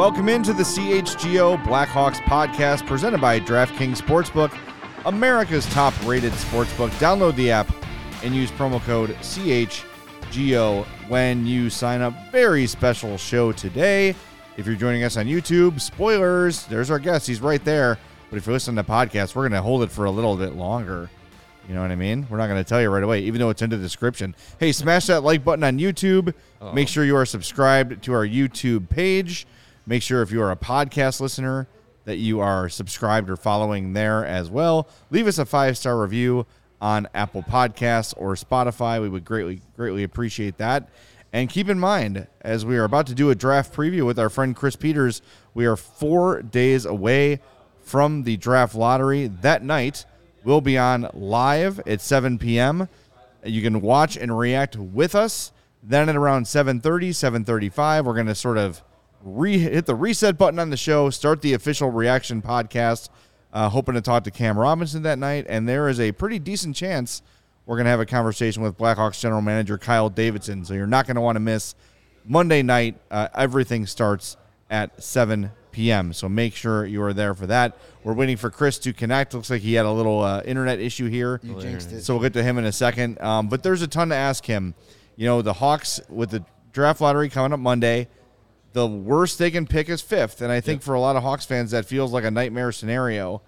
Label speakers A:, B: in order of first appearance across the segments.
A: Welcome into the CHGO Blackhawks podcast presented by DraftKings Sportsbook, America's top rated sportsbook. Download the app and use promo code CHGO when you sign up. Very special show today. If you're joining us on YouTube, spoilers, there's our guest. He's right there. But if you're listening to the podcast, we're going to hold it for a little bit longer. You know what I mean? We're not going to tell you right away, even though it's in the description. Hey, smash that like button on YouTube. Make sure you are subscribed to our YouTube page. Make sure if you are a podcast listener that you are subscribed or following there as well. Leave us a five star review on Apple Podcasts or Spotify. We would greatly, greatly appreciate that. And keep in mind, as we are about to do a draft preview with our friend Chris Peters, we are four days away from the draft lottery. That night, we'll be on live at 7 p.m. You can watch and react with us. Then at around 7:30, 7:35, we're going to sort of re- hit the reset button on the show, start the official reaction podcast. Uh, hoping to talk to Cam Robinson that night, and there is a pretty decent chance we're going to have a conversation with Blackhawks general manager Kyle Davidson. So you're not going to want to miss Monday night. Uh, everything starts at 7 p.m. So make sure you are there for that. We're waiting for Chris to connect. Looks like he had a little uh, internet issue here.
B: You jinxed it.
A: So we'll get to him in a second. Um, but there's a ton to ask him. You know, the Hawks with the draft lottery coming up Monday, the worst they can pick is fifth. And I think for a lot of Hawks fans, that feels like a nightmare scenario.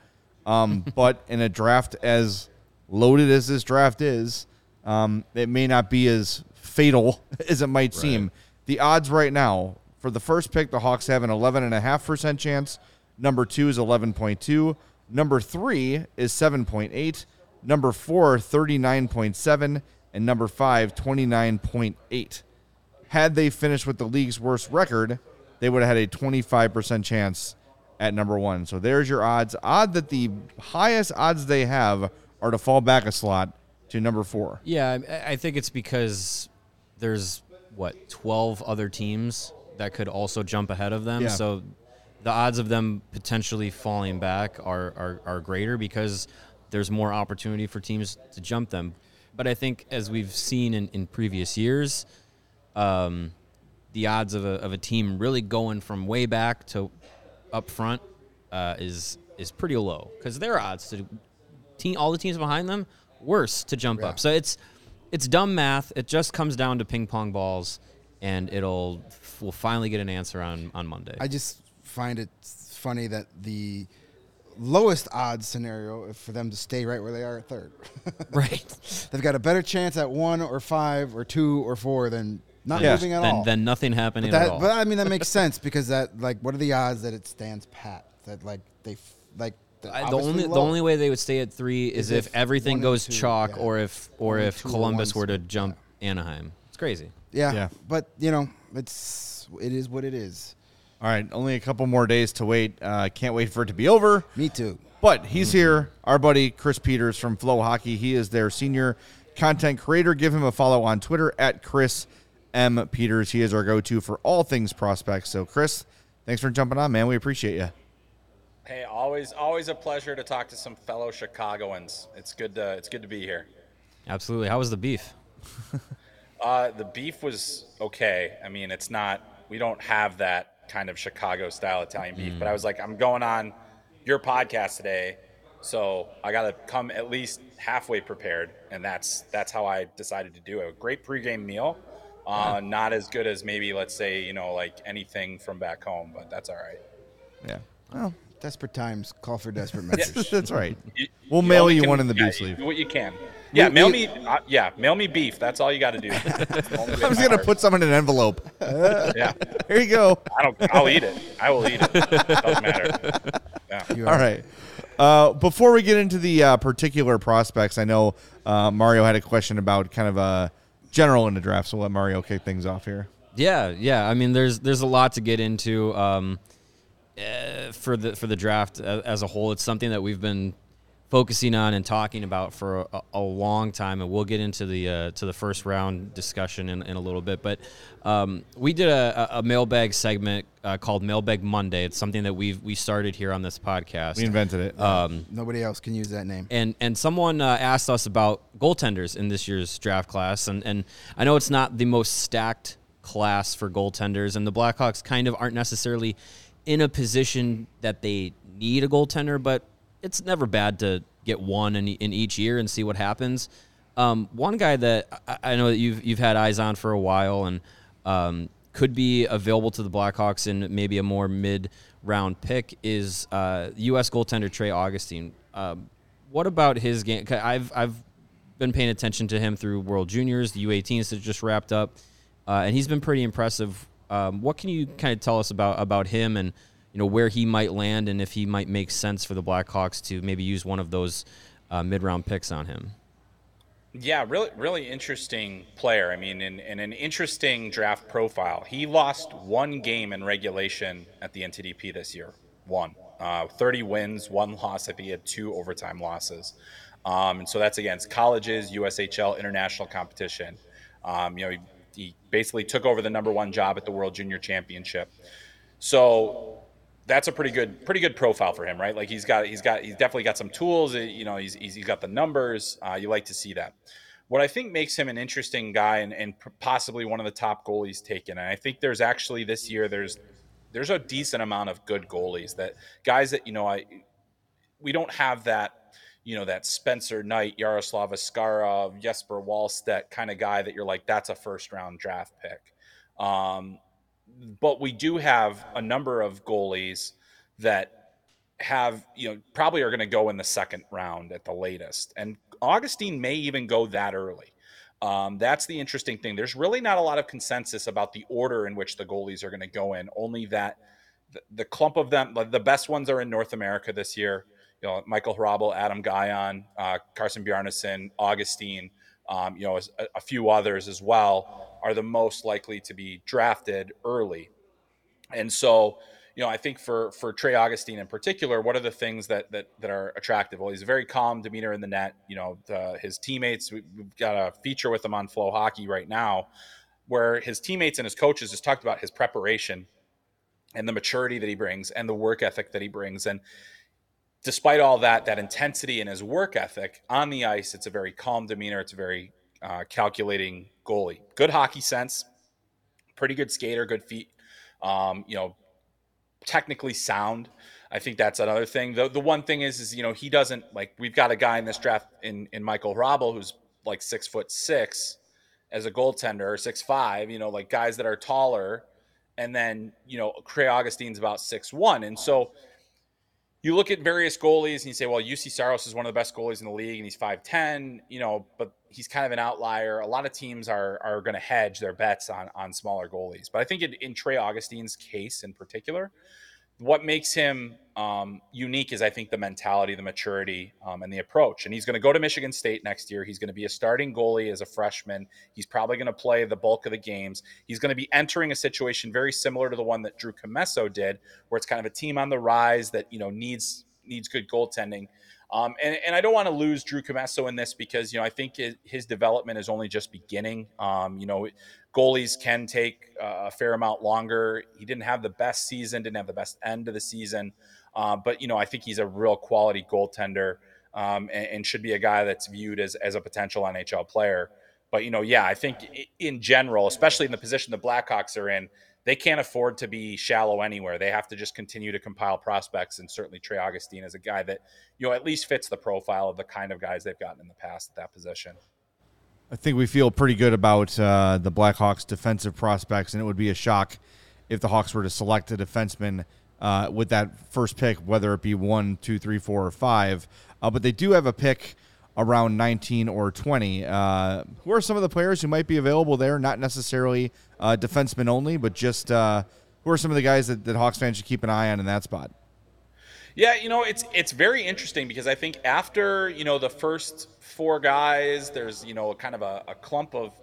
A: Um, but in a draft as loaded as this draft is, um, it may not be as fatal as it might seem. The odds right now for the first pick, the Hawks have an 11.5% chance. Number two is 11.2. Number three is 7.8. Number four, 39.7. And number five, 29.8. Had they finished with the league's worst record, they would have had a 25% chance at number one. So there's your odds. Odd that the highest odds they have are to fall back a slot to number four.
C: Yeah, I- I think it's because there's what 12 other teams that could also jump ahead of them.
A: Yeah.
C: So the odds of them potentially falling back are, are are greater because there's more opportunity for teams to jump them. But I think as we've seen in, in previous years, um, the odds of a, of a team really going from way back to up front uh, is is pretty low because their odds to team all the teams behind them worse to jump up. So it's it's dumb math. It just comes down to ping pong balls, and it'll we'll finally get an answer on on Monday.
B: I just find it funny that the lowest odds scenario for them to stay right where they are at third.
C: right.
B: They've got a better chance at one or five or two or four than not
A: Yeah.
B: moving at
C: then
B: all.
C: then nothing happening
B: but,
C: at
B: that,
C: all.
B: but I mean that makes sense because that like what are the odds that it stands pat? That like they f- like they're
C: I- the
B: obviously
C: only the
B: low.
C: only way they would stay at three is,
B: Is
C: if,
B: if
C: everything
B: one and
C: goes
B: two,
C: chalk,
B: yeah.
C: or if or
B: One
C: if
B: two or
C: Columbus
B: one
C: were to
B: split,
C: jump Anaheim. It's crazy.
B: yeah,
A: Yeah.
B: But you know it's it is what it is.
A: All right, only a couple more days to wait. Uh, can't wait for it to be over.
B: Me too.
A: But he's here, our buddy Chris Peters from FloHockey. He is their senior content creator. Give him a follow on Twitter at Chris M Peters. He is our go-to for all things prospects. So, Chris, thanks for jumping on, man. We appreciate you.
D: Hey, always always a pleasure to talk to some fellow Chicagoans. It's good to it's good to be here.
C: Absolutely. How was the beef?
D: Uh, the beef was okay. I mean, it's not we don't have that kind of Chicago style Italian beef, but I was like, I'm going on your podcast today, so I got to come at least halfway prepared, and that's that's how I decided to do it. A great pregame meal, uh, not as good as maybe let's say you know like anything from back home, but that's all right.
A: Yeah. Well,
B: Desperate times call for desperate measures.
A: that's right.
D: You-
A: We'll mail you
D: can-
A: one in the
D: yeah,
A: beef sleeve.
D: What you can. Yeah,
B: We-
D: mail
B: we-
D: me. Uh, yeah, mail me beef. That's all you got to do.
A: I was gonna put some in an envelope.
D: Yeah,
A: Here you go.
D: I don't. I'll eat it. I will eat it. Doesn't matter. Yeah.
B: You are-
A: right. Uh, before we get into the uh, particular prospects, I know uh, Mario had a question about kind of uh, general in the draft. So let Mario kick things off here.
C: Yeah, yeah. I mean, there's there's a lot to get into um, uh, for the for the draft as a whole. It's something that we've been focusing on and talking about for a, a long time, and we'll get into the uh, to the first round discussion in, in a little bit. But um, we did a, a mailbag segment uh, called Mailbag Monday. It's something that we we started here on this podcast.
A: We invented it.
B: Um, Nobody else can use that name.
C: And and someone uh, asked us about goaltenders in this year's draft class, and and I know it's not the most stacked class for goaltenders, and the Blackhawks kind of aren't necessarily in a position that they need a goaltender, but it's never bad to get one in, in each year and see what happens. Um, one guy that I, I, know that you've you've had eyes on for a while and um, could be available to the Blackhawks in maybe a more mid round pick is uh, U.S. goaltender Trey Augustine. Um, what about his game? I've I've been paying attention to him through World Juniors, the U18s that just wrapped up, uh, and he's been pretty impressive. Um, what can you kind of tell us about about him and you know where he might land and if he might make sense for the Blackhawks to maybe use one of those uh, mid-round picks on him.
D: Yeah, really, really interesting player. I mean, in, an interesting draft profile. He lost one game in regulation at the NTDP this year. One. Uh, 30 wins, one loss. I think he had two overtime losses. Um, and so that's against colleges, USHL, international competition. Um, you know, he, he basically took over the number one job at the World Junior Championship. So that's a pretty good pretty good profile for him, right? Like he's got he's got he's definitely got some tools. You know, he's he's got the numbers. Uh, you like to see that. What I think makes him an interesting guy and, and possibly one of the top goalies taken, and I think there's actually this year there's there's a decent amount of good goalies that guys that you know I we don't have that you know that Spencer Knight, Yaroslav Askarov, Jesper Wallstedt kind of guy that you're like that's a first round draft pick. Um, but we do have a number of goalies that have you know probably are going to go in the second round at the latest. And augustine may even go that early. Um, that's the interesting thing. There's really not a lot of consensus about the order in which the goalies are going to go in only that the, the, clump of them the best ones are in north america this year. You know michael hrabal adam Gajan, uh, carson bjarnason augustine um, you know a, a few others as well are the most likely to be drafted early. And so, you know, I think for for Trey Augustine in particular, what are the things that that that are attractive? Well, he's a very calm demeanor in the net. You know, the, his teammates. We've got a feature with him on FloHockey right now, where his teammates and his coaches just talked about his preparation and the maturity that he brings and the work ethic that he brings. And despite all that, that intensity in his work ethic on the ice, it's a very calm demeanor. It's a very uh, calculating goalie. Good hockey sense, pretty good skater, good feet. Um, you know, technically sound. I think that's another thing. The the one thing is, is you know, he doesn't like. We've got a guy in this draft in in Michael Hrabal who's like six foot six as a goaltender, or six five. You know, like guys that are taller, and then you know, Trey Augustine's about six one, and so you look at various goalies and you say, well, Juuse Saros is one of the best goalies in the league and he's 5'10, you know, but he's kind of an outlier. A lot of teams are are going to hedge their bets on on smaller goalies. But I think in, in Trey Augustine's case in particular, what makes him um, unique is I think the mentality, the maturity, um, and the approach. And he's going to go to Michigan State next year. He's going to be a starting goalie as a freshman. He's probably going to play the bulk of the games. He's going to be entering a situation very similar to the one that Drew Commesso did, where it's kind of a team on the rise that you know needs needs good goaltending. Um, and, and, I don't want to lose Drew Commesso in this because, you know, I think his development is only just beginning. Um, you know, goalies can take a fair amount longer. He didn't have the best season, didn't have the best end of the season. Uh, but, you know, I think he's a real quality goaltender um, and, and, should be a guy that's viewed as, as a potential NHL player. But, you know, yeah, I think in general, especially in the position the Blackhawks are in, they can't afford to be shallow anywhere. They have to just continue to compile prospects, and certainly Trey Augustine is a guy that you know at least fits the profile of the kind of guys they've gotten in the past at that position.
A: I think we feel pretty good about uh, the Blackhawks' defensive prospects, and it would be a shock if the Hawks were to select a defenseman uh, with that first pick, whether it be one, two, three, four, or five. Uh, but they do have a pick around 19 or 20. Uh, who are some of the players who might be available there? Not necessarily uh, defensemen only, but just uh, who are some of the guys that, that Hawks fans should keep an eye on in that spot?
D: Yeah, you know, it's it's very interesting because I think after, you know, the first four guys, there's, you know, kind of a, a clump of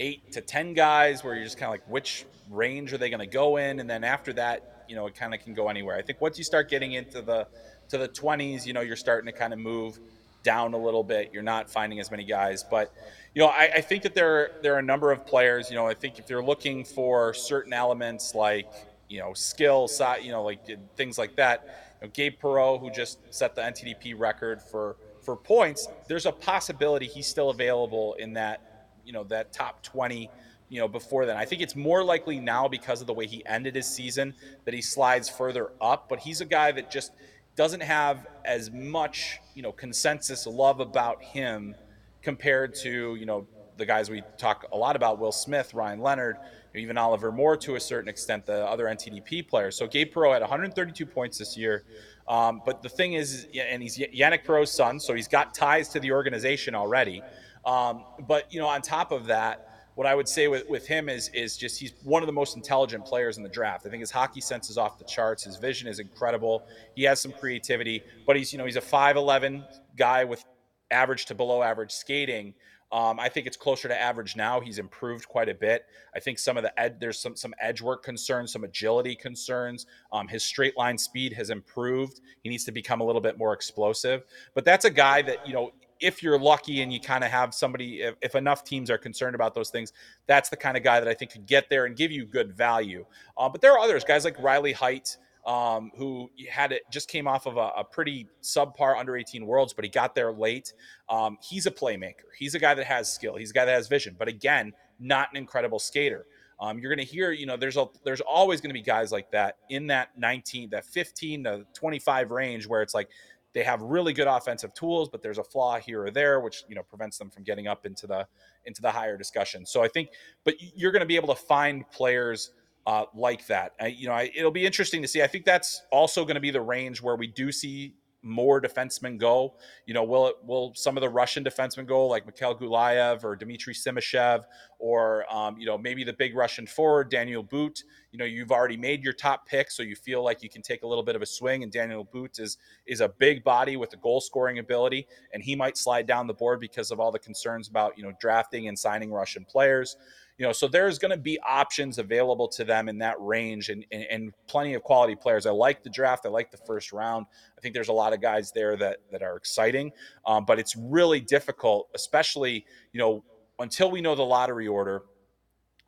D: eight to 10 guys where you're just kind of like, which range are they going to go in? And then after that, you know, it kind of can go anywhere. I think once you start getting into the, to the 20s, you know, you're starting to kind of move down a little bit. You're not finding as many guys, but you know, I, I, think that there there are a number of players. You know, I think if you're looking for certain elements like you know skill, you know, like things like that. You know, Gabe Perreault, who just set the NTDP record for for points, there's a possibility he's still available in that you know that top 20 you know before then i think it's more likely now because of the way he ended his season that he slides further up but he's a guy that just doesn't have as much you know consensus love about him compared to you know the guys we talk a lot about, Will Smith, Ryan Leonard, even Oliver Moore to a certain extent, the other NTDP players. So Gabe Perreault had 132 points this year. Um, but the thing is, and he's Yannick Perreault's son, so he's got ties to the organization already. Um, but you know, on top of that, what I would say with, with him is is just he's one of the most intelligent players in the draft. I think his hockey sense is off the charts. His vision is incredible. He has some creativity, but he's you know he's a 5'11 guy with average to below average skating. Um, I think it's closer to average now. He's improved quite a bit. I think some of the ed, there's some some edge work concerns, some agility concerns. Um, his straight line speed has improved. He needs to become a little bit more explosive. But that's a guy that you know. If you're lucky and you kind of have somebody, if, if, enough teams are concerned about those things, that's the kind of guy that I think could get there and give you good value. Uh, but there are others, guys like Riley Heidt, um, who had it just came off of a, a, pretty subpar under 18 worlds, but he got there late. Um, he's a playmaker. He's a guy that has skill. He's a guy that has vision, but again, not an incredible skater. Um, you're going to hear, you know, there's a there's always going to be guys like that in that 19, that 15 to 25 range where it's like they have really good offensive tools, but there's a flaw here or there, which you know prevents them from getting up into the into the higher discussion. So I think, but you're going to be able to find players uh, like that. I, you know, I, it'll be interesting to see. I think that's also going to be the range where we do see more defensemen go. You know, will it, will some of the Russian defensemen go like Mikhail Gulyayev or Dmitry Simashev or um, you know maybe the big Russian forward Daniel But? You know, you've already made your top pick, so you feel like you can take a little bit of a swing. And Daniel But is is a big body with a goal scoring ability, and he might slide down the board because of all the concerns about you know drafting and signing Russian players you know, so there's going to be options available to them in that range and, and, and, plenty of quality players. I like the draft. I like the first round. I think there's a lot of guys there that, that are exciting, um, but it's really difficult, especially, you know, until we know the lottery order,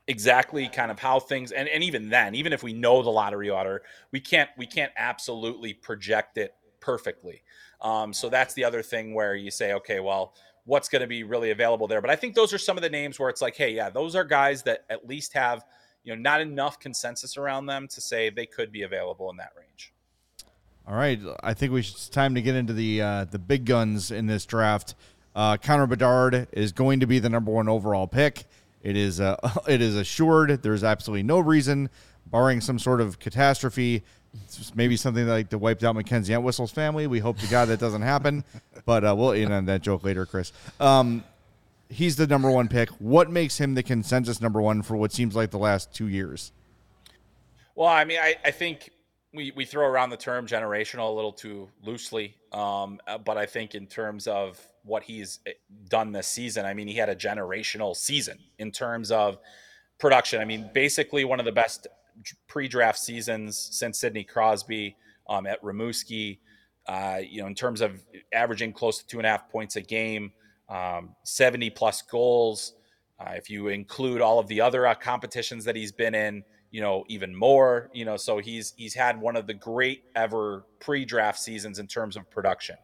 D: exactly kind of how things, and, and even then, even if we know the lottery order, we can't, we can't absolutely project it perfectly. Um, so that's the other thing where you say, okay, well, what's going to be really available there. But I think those are some of the names where it's like, hey, yeah, those are guys that at least have, you know, not enough consensus around them to say they could be available in that range.
A: All right, I think we should, it's time to get into the uh, the big guns in this draft. Uh, Connor Bedard is going to be the number one overall pick. It is uh, it is assured. There's absolutely no reason, barring some sort of catastrophe, maybe something like to wiped out Mackenzie Entwistle's family. We hope to God that doesn't happen, but uh, we'll end on that joke later, Chris. Um, he's the number one pick. What makes him the consensus number one for what seems like the last two years?
D: Well, I mean, I, I think we, we throw around the term generational a little too loosely, um, uh, but I think in terms of what he's eh, done this season, I mean, he had a generational season in terms of production. I mean, basically one of the best pre-draft seasons since Sidney Crosby um, at Rimouski. Uh, you know, in terms of averaging close to two and a half points a game, um, 70 plus goals. Uh, if you include all of the other uh, competitions that he's been in, you know, even more. You know, so he's he's had one of the great ever pre-draft seasons in terms of production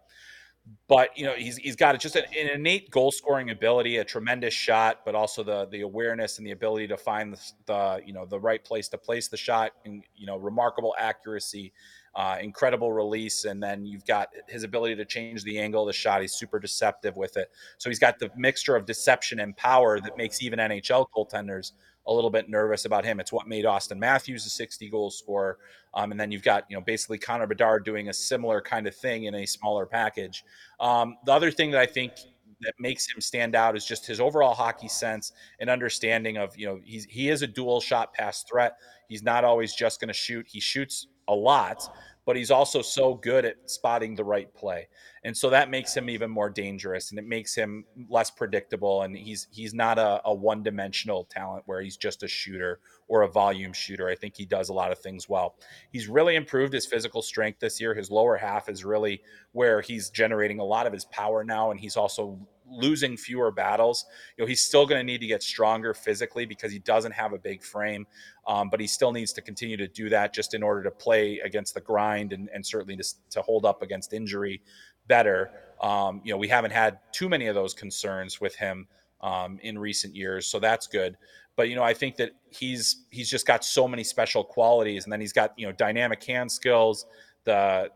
D: but you know he's he's got just an, an, innate goal scoring ability, a tremendous shot, but also the the awareness and the ability to find the, the you know the right place to place the shot, and you know remarkable accuracy, uh, incredible release, and then you've got his ability to change the angle of the shot. He's super deceptive with it, so he's got the mixture of deception and power that makes even NHL goaltenders a little bit nervous about him. It's what made Auston Matthews a 60 goal scorer. Um, and then you've got, you know, basically Connor Bedard doing a similar kind of thing in a smaller package. Um, the other thing that I think that makes him stand out is just his overall hockey sense and understanding of, you know, he's, he is a dual shot pass threat. He's not always just going to shoot. He shoots a lot, but he's also so good at spotting the right play. And so that makes him even more dangerous and it makes him less predictable. And he's he's not a, a one-dimensional talent where he's just a shooter or a volume shooter. I think he does a lot of things well. He's really improved his physical strength this year. His lower half is really where he's generating a lot of his power now, and he's also losing fewer battles. You know, he's still going to need to get stronger physically because he doesn't have a big frame, um, but he still needs to continue to do that just in order to play against the grind and, and certainly to, to hold up against injury better. Um, you know, we haven't had too many of those concerns with him um, in recent years, so that's good. But you know, I think that he's he's just got so many special qualities, and then he's got you know dynamic hand skills, the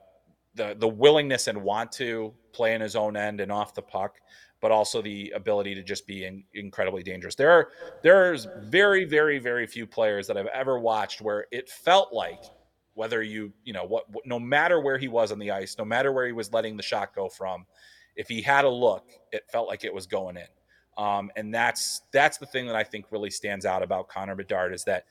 D: the the willingness and want to play in his own end and off the puck but also the ability to just be in, incredibly dangerous. There are there's very very very few players that I've ever watched where it felt like whether you you know what no matter where he was on the ice, no matter where he was letting the shot go from, if he had a look, it felt like it was going in. Um, and that's that's the thing that I think really stands out about Connor Bedard is that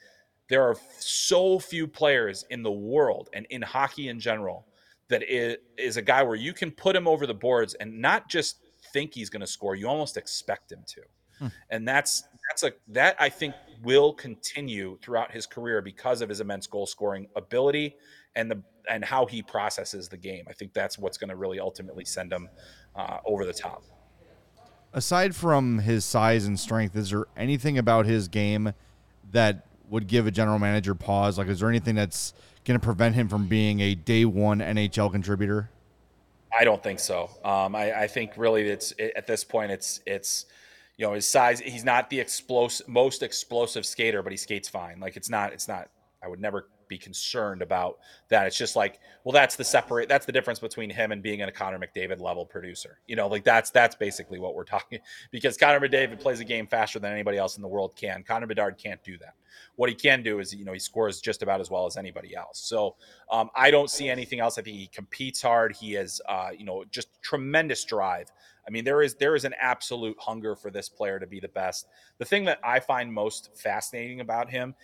D: there are so few players in the world and in hockey in general that is a guy where you can put him over the boards and not just think he's going to score. You almost expect him to. Hmm. And that's that's a that I think will continue throughout his career because of his immense goal scoring ability and the and how he processes the game. I think that's what's going to really ultimately send him uh, over the top.
A: Aside from his size and strength, is there anything about his game that would give a general manager pause? Like, is there anything that's going to prevent him from being a day one NHL contributor?
D: I don't think so. Um, I, I, think really it's it, at this point it's it's you know his size. He's not the explosive most explosive skater, but he skates fine. Like it's not it's not. I would never be concerned about that. It's just like, well, that's the separate. That's the difference between him and being a Connor McDavid level producer. You know, like that's that's basically what we're talking. Because Connor McDavid plays a game faster than anybody else in the world can. Connor Bedard can't do that. What he can do is, you know, he scores just about as well as anybody else. So um, I don't see anything else. I think he competes hard. He has, uh, you know, just tremendous drive. I mean, there is there is an absolute hunger for this player to be the best. The thing that I find most fascinating about him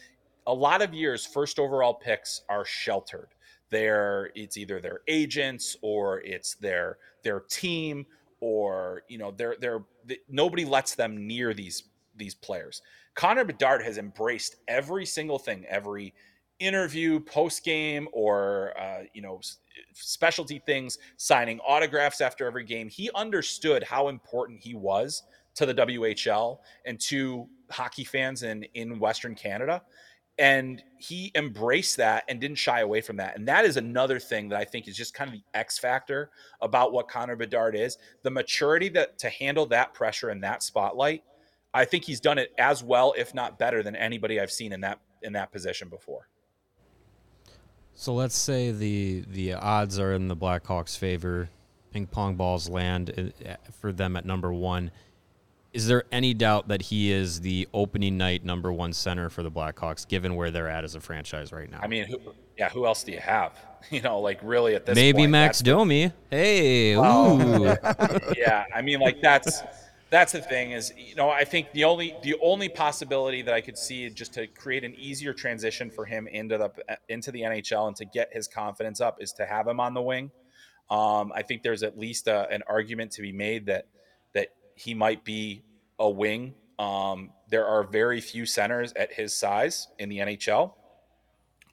D: a lot of years first overall picks are sheltered. They're it's either their agents or it's their their team or you know they're they're they, nobody lets them near these these players. Connor bedard has embraced every single thing every interview post game or uh, you know specialty things signing autographs after every game. He understood how important he was to the whl and to hockey fans in in western canada and he embraced that and didn't shy away from that. And that is another thing that I think is just kind of the X factor about what Connor Bedard is. The maturity that to handle that pressure and that spotlight. I think he's done it as well, if not better, than anybody I've seen in that in that position before.
C: So let's say the the odds are in the Blackhawks' favor. Ping pong balls land uh, for them at number one is there any doubt that he is the opening night number one center for the Blackhawks, given where they're at as a franchise right now?
D: I mean, who, yeah, who else do you have? You know, like really at this
C: maybe
D: point,
C: Max Domi. Hey, ooh.
D: yeah, I mean, like that's that's the thing is, you know, I think the only the only possibility that I could see just to create an easier transition for him into the into the NHL and to get his confidence up is to have him on the wing. Um, I think there's at least a, an argument to be made that he might be a wing. Um, there are very few centers at his size in the NHL.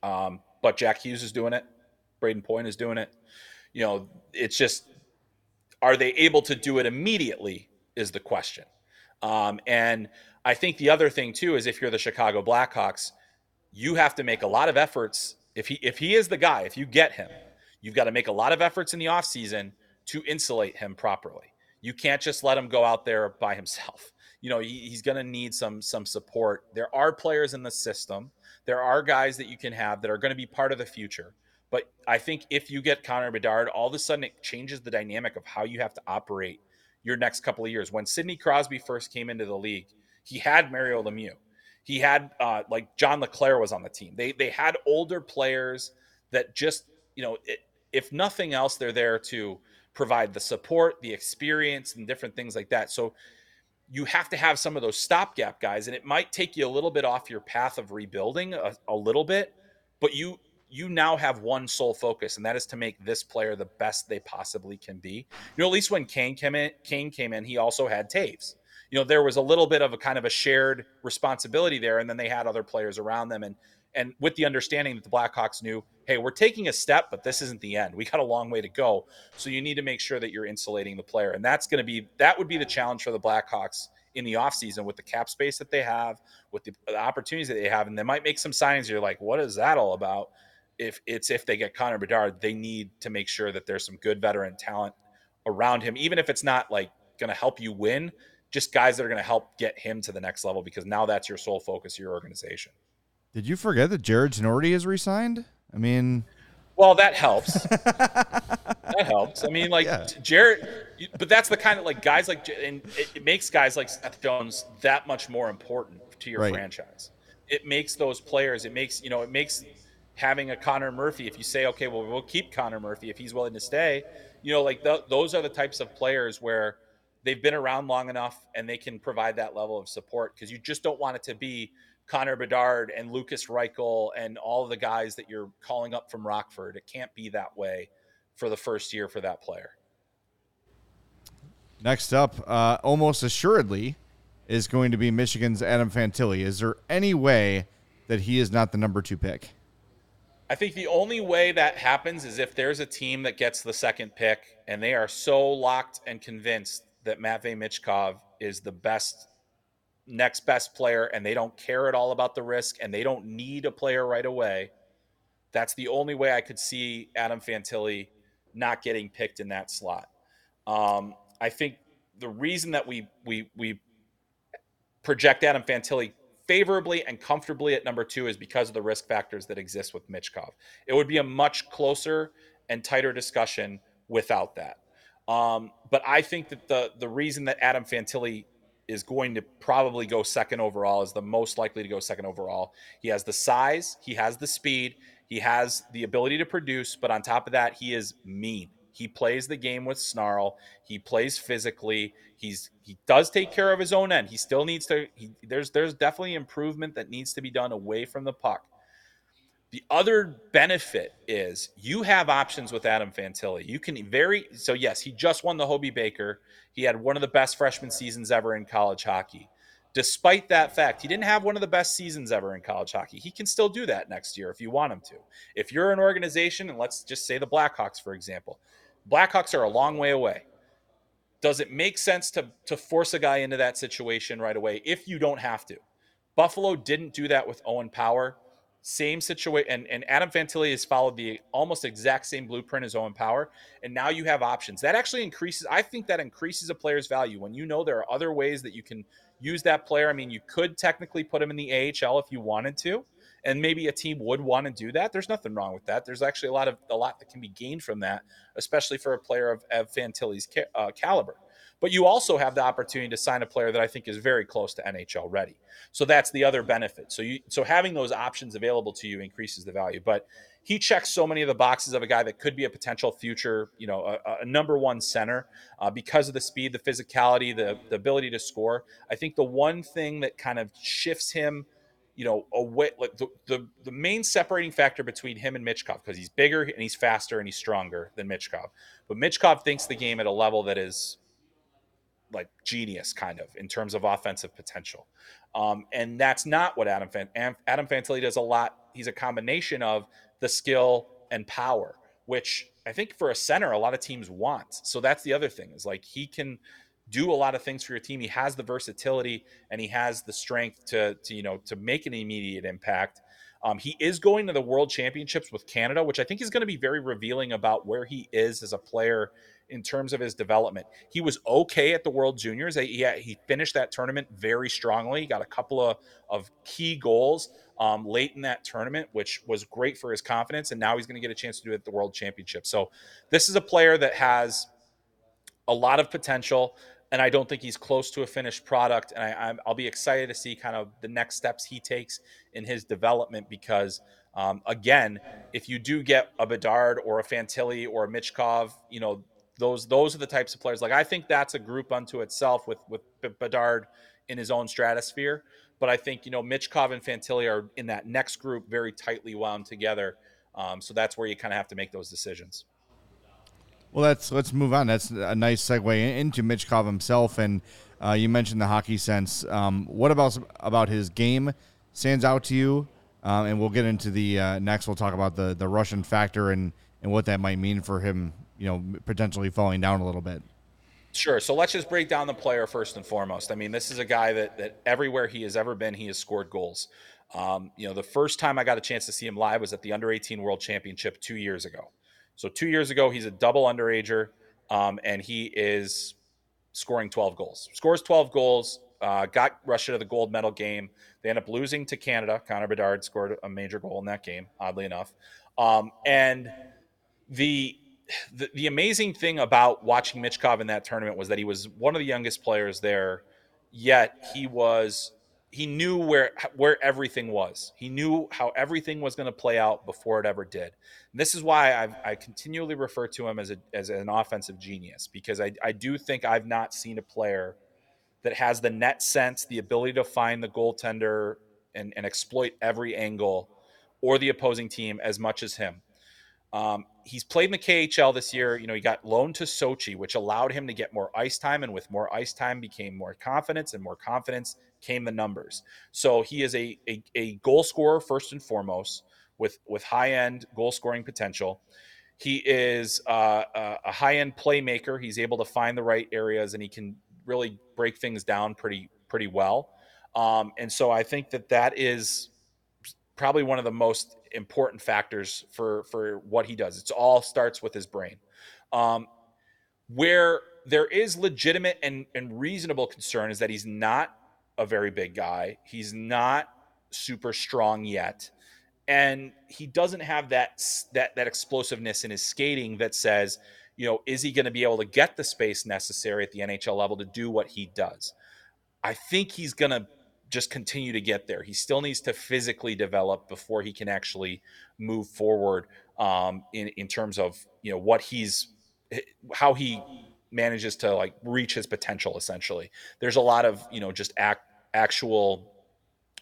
D: Um, but Jack Hughes is doing it. Brayden Point is doing it. You know, it's just, are they able to do it immediately? Is the question. Um, and I think the other thing too is if you're the Chicago Blackhawks, you have to make a lot of efforts. If he if he is the guy, if you get him, you've got to make a lot of efforts in the offseason to insulate him properly. You can't just let him go out there by himself. You know, he, he's going to need some some support. There are players in the system. There are guys that you can have that are going to be part of the future. But I think if you get Connor Bedard, all of a sudden it changes the dynamic of how you have to operate your next couple of years. When Sidney Crosby first came into the league, he had Mario Lemieux. He had uh, like John LeClair was on the team. They they had older players that just you know it, if nothing else they're there to provide the support, the experience, and different things like that. So you have to have some of those stopgap guys, and it might take you a little bit off your path of rebuilding a, a little bit, but you you now have one sole focus, and that is to make this player the best they possibly can be. You know, at least when Kane came in, Kane came in, he also had Toews. You know, there was a little bit of a kind of a shared responsibility there, and then they had other players around them, and and with the understanding that the Blackhawks knew, hey, we're taking a step, but this isn't the end. We got a long way to go, so you need to make sure that you're insulating the player, and that's going to be that would be the challenge for the Blackhawks in the offseason with the cap space that they have, with the, the opportunities that they have, and they might make some signs. You're like, what is that all about? if it's if they get Connor Bedard, they need to make sure that there's some good veteran talent around him, even if it's not like going to help you win, just guys that are going to help get him to the next level because now that's your sole focus your organization.
A: Did you forget that Jarred Tinordi is resigned? I mean,
D: well, that helps. that helps. I mean, like yeah. Jarred, but that's the kind of like guys like, and it, makes guys like Seth Jones that much more important to your right. franchise. It makes those players. It makes you know. It makes having a Connor Murphy, if you say, okay, well, we'll keep Connor Murphy if he's willing to stay, you know, like th- those are the types of players where they've been around long enough and they can provide that level of support because you just don't want it to be Connor Bedard and Lukas Reichel and all the guys that you're calling up from Rockford. It can't be that way for the first year for that player.
A: Next up, uh, almost assuredly, is going to be Michigan's Adam Fantilli. Is there any way that he is not the number two pick?
D: I think the only way that happens is if there's a team that gets the second pick and they are so locked and convinced that Matvey Michkov is the best next best player and they don't care at all about the risk and they don't need a player right away. That's the only way I could see Adam Fantilli not getting picked in that slot. Um, I think the reason that we we we project Adam Fantilli favorably and comfortably at number two is because of the risk factors that exist with Michkov. It would be a much closer and tighter discussion without that. Um, but I think that the the reason that Adam Fantilli is going to probably go second overall is the most likely to go second overall. He has the size, he has the speed, he has the ability to produce, but on top of that, he is mean. He plays the game with snarl. He plays physically. He's he does take care of his own end. He still needs to. He, there's there's definitely improvement that needs to be done away from the puck. The other benefit is you have options with Adam Fantilli. You can very so yes, he just won the Hobey Baker. He had one of the best freshman seasons ever in college hockey. Despite that fact, he didn't have one of the best seasons ever in college hockey. He can still do that next year if you want him to. If you're an organization, and let's just say the Blackhawks, for example, Blackhawks are a long way away. Does it make sense to to force a guy into that situation right away if you don't have to? Buffalo didn't do that with Owen Power. Same situation, and, and Adam Fantilli has followed the almost exact same blueprint as Owen Power, and now you have options. That actually increases. I think that increases a player's value when you know there are other ways that you can use that player. I mean, you could technically put him in the AHL if you wanted to, and maybe a team would want to do that. There's nothing wrong with that. There's actually a lot of a lot that can be gained from that, especially for a player of, of Fantilli's ca- uh, caliber. But you also have the opportunity to sign a player that I think is very close to NHL ready. So that's the other benefit. So you so having those options available to you increases the value. But he checks so many of the boxes of a guy that could be a potential future, you know, a, a number one center uh, because of the speed, the physicality, the, the ability to score. I think the one thing that kind of shifts him – you know, away like the, the the main separating factor between him and Michkov because he's bigger and he's faster and he's stronger than Michkov. But Michkov thinks the game at a level that is like genius, kind of in terms of offensive potential, um, and that's not what Adam Fan- Adam Fantilli does a lot. He's a combination of the skill and power, which I think for a center, a lot of teams want. So that's the other thing is like he can do a lot of things for your team. He has the versatility and he has the strength to, to you know, to make an immediate impact. Um, he is going to the World Championships with Canada, which I think is going to be very revealing about where he is as a player in terms of his development. He was okay at the World Juniors. He, he finished that tournament very strongly. He got a couple of, of key goals um, late in that tournament, which was great for his confidence. And now he's going to get a chance to do it at the World Championship. So this is a player that has a lot of potential and I don't think he's close to a finished product. And I, will be excited to see kind of the next steps he takes in his development because, um, again, if you do get a Bedard or a Fantilli or a Michkov, you know, those those are the types of players. Like I think that's a group unto itself with with Bedard in his own stratosphere. But I think you know Michkov and Fantilli are in that next group very tightly wound together. Um, so that's where you kind of have to make those decisions.
A: Well, let's let's move on. That's a nice segue into Michkov himself, and uh, you mentioned the hockey sense. Um, what about about his game stands out to you? Um, and we'll get into the uh, next. We'll talk about the the Russian factor and and what that might mean for him. You know, potentially falling down a little bit.
D: Sure. So let's just break down the player first and foremost. I mean, this is a guy that that everywhere he has ever been, he has scored goals. Um, you know, the first time I got a chance to see him live was at the Under 18 World Championship two years ago. So two years ago, he's a double underager, um, and he is scoring 12 goals. Scores 12 goals. Uh, got Russia to the gold medal game. They end up losing to Canada. Connor Bedard scored a major goal in that game, oddly enough. Um, and the, the, the amazing thing about watching Michkov in that tournament was that he was one of the youngest players there, yet he was he knew where where everything was. He knew how everything was going to play out before it ever did. And this is why I've, i continually refer to him as a as an offensive genius because I, I do think I've not seen a player that has the net sense, the ability to find the goaltender and, and exploit every angle or the opposing team as much as him. Um, he's played in the KHL this year. You know, he got loaned to Sochi, which allowed him to get more ice time, and with more ice time became more confidence, and more confidence came the numbers. So he is a a, a goal scorer first and foremost, with with high end goal scoring potential. He is uh, a high end playmaker. He's able to find the right areas, and he can really break things down pretty pretty well. Um, and so I think that that is probably one of the most important factors for for what he does. It's all starts with his brain. Um, where there is legitimate and, and reasonable concern is that he's not a very big guy. He's not super strong yet. And he doesn't have that that that explosiveness in his skating that says, you know, is he going to be able to get the space necessary at the NHL level to do what he does? I think he's going to just continue to get there. He still needs to physically develop before he can actually move forward um, in in terms of you know what he's how he manages to like reach his potential. Essentially, there's a lot of you know just act actual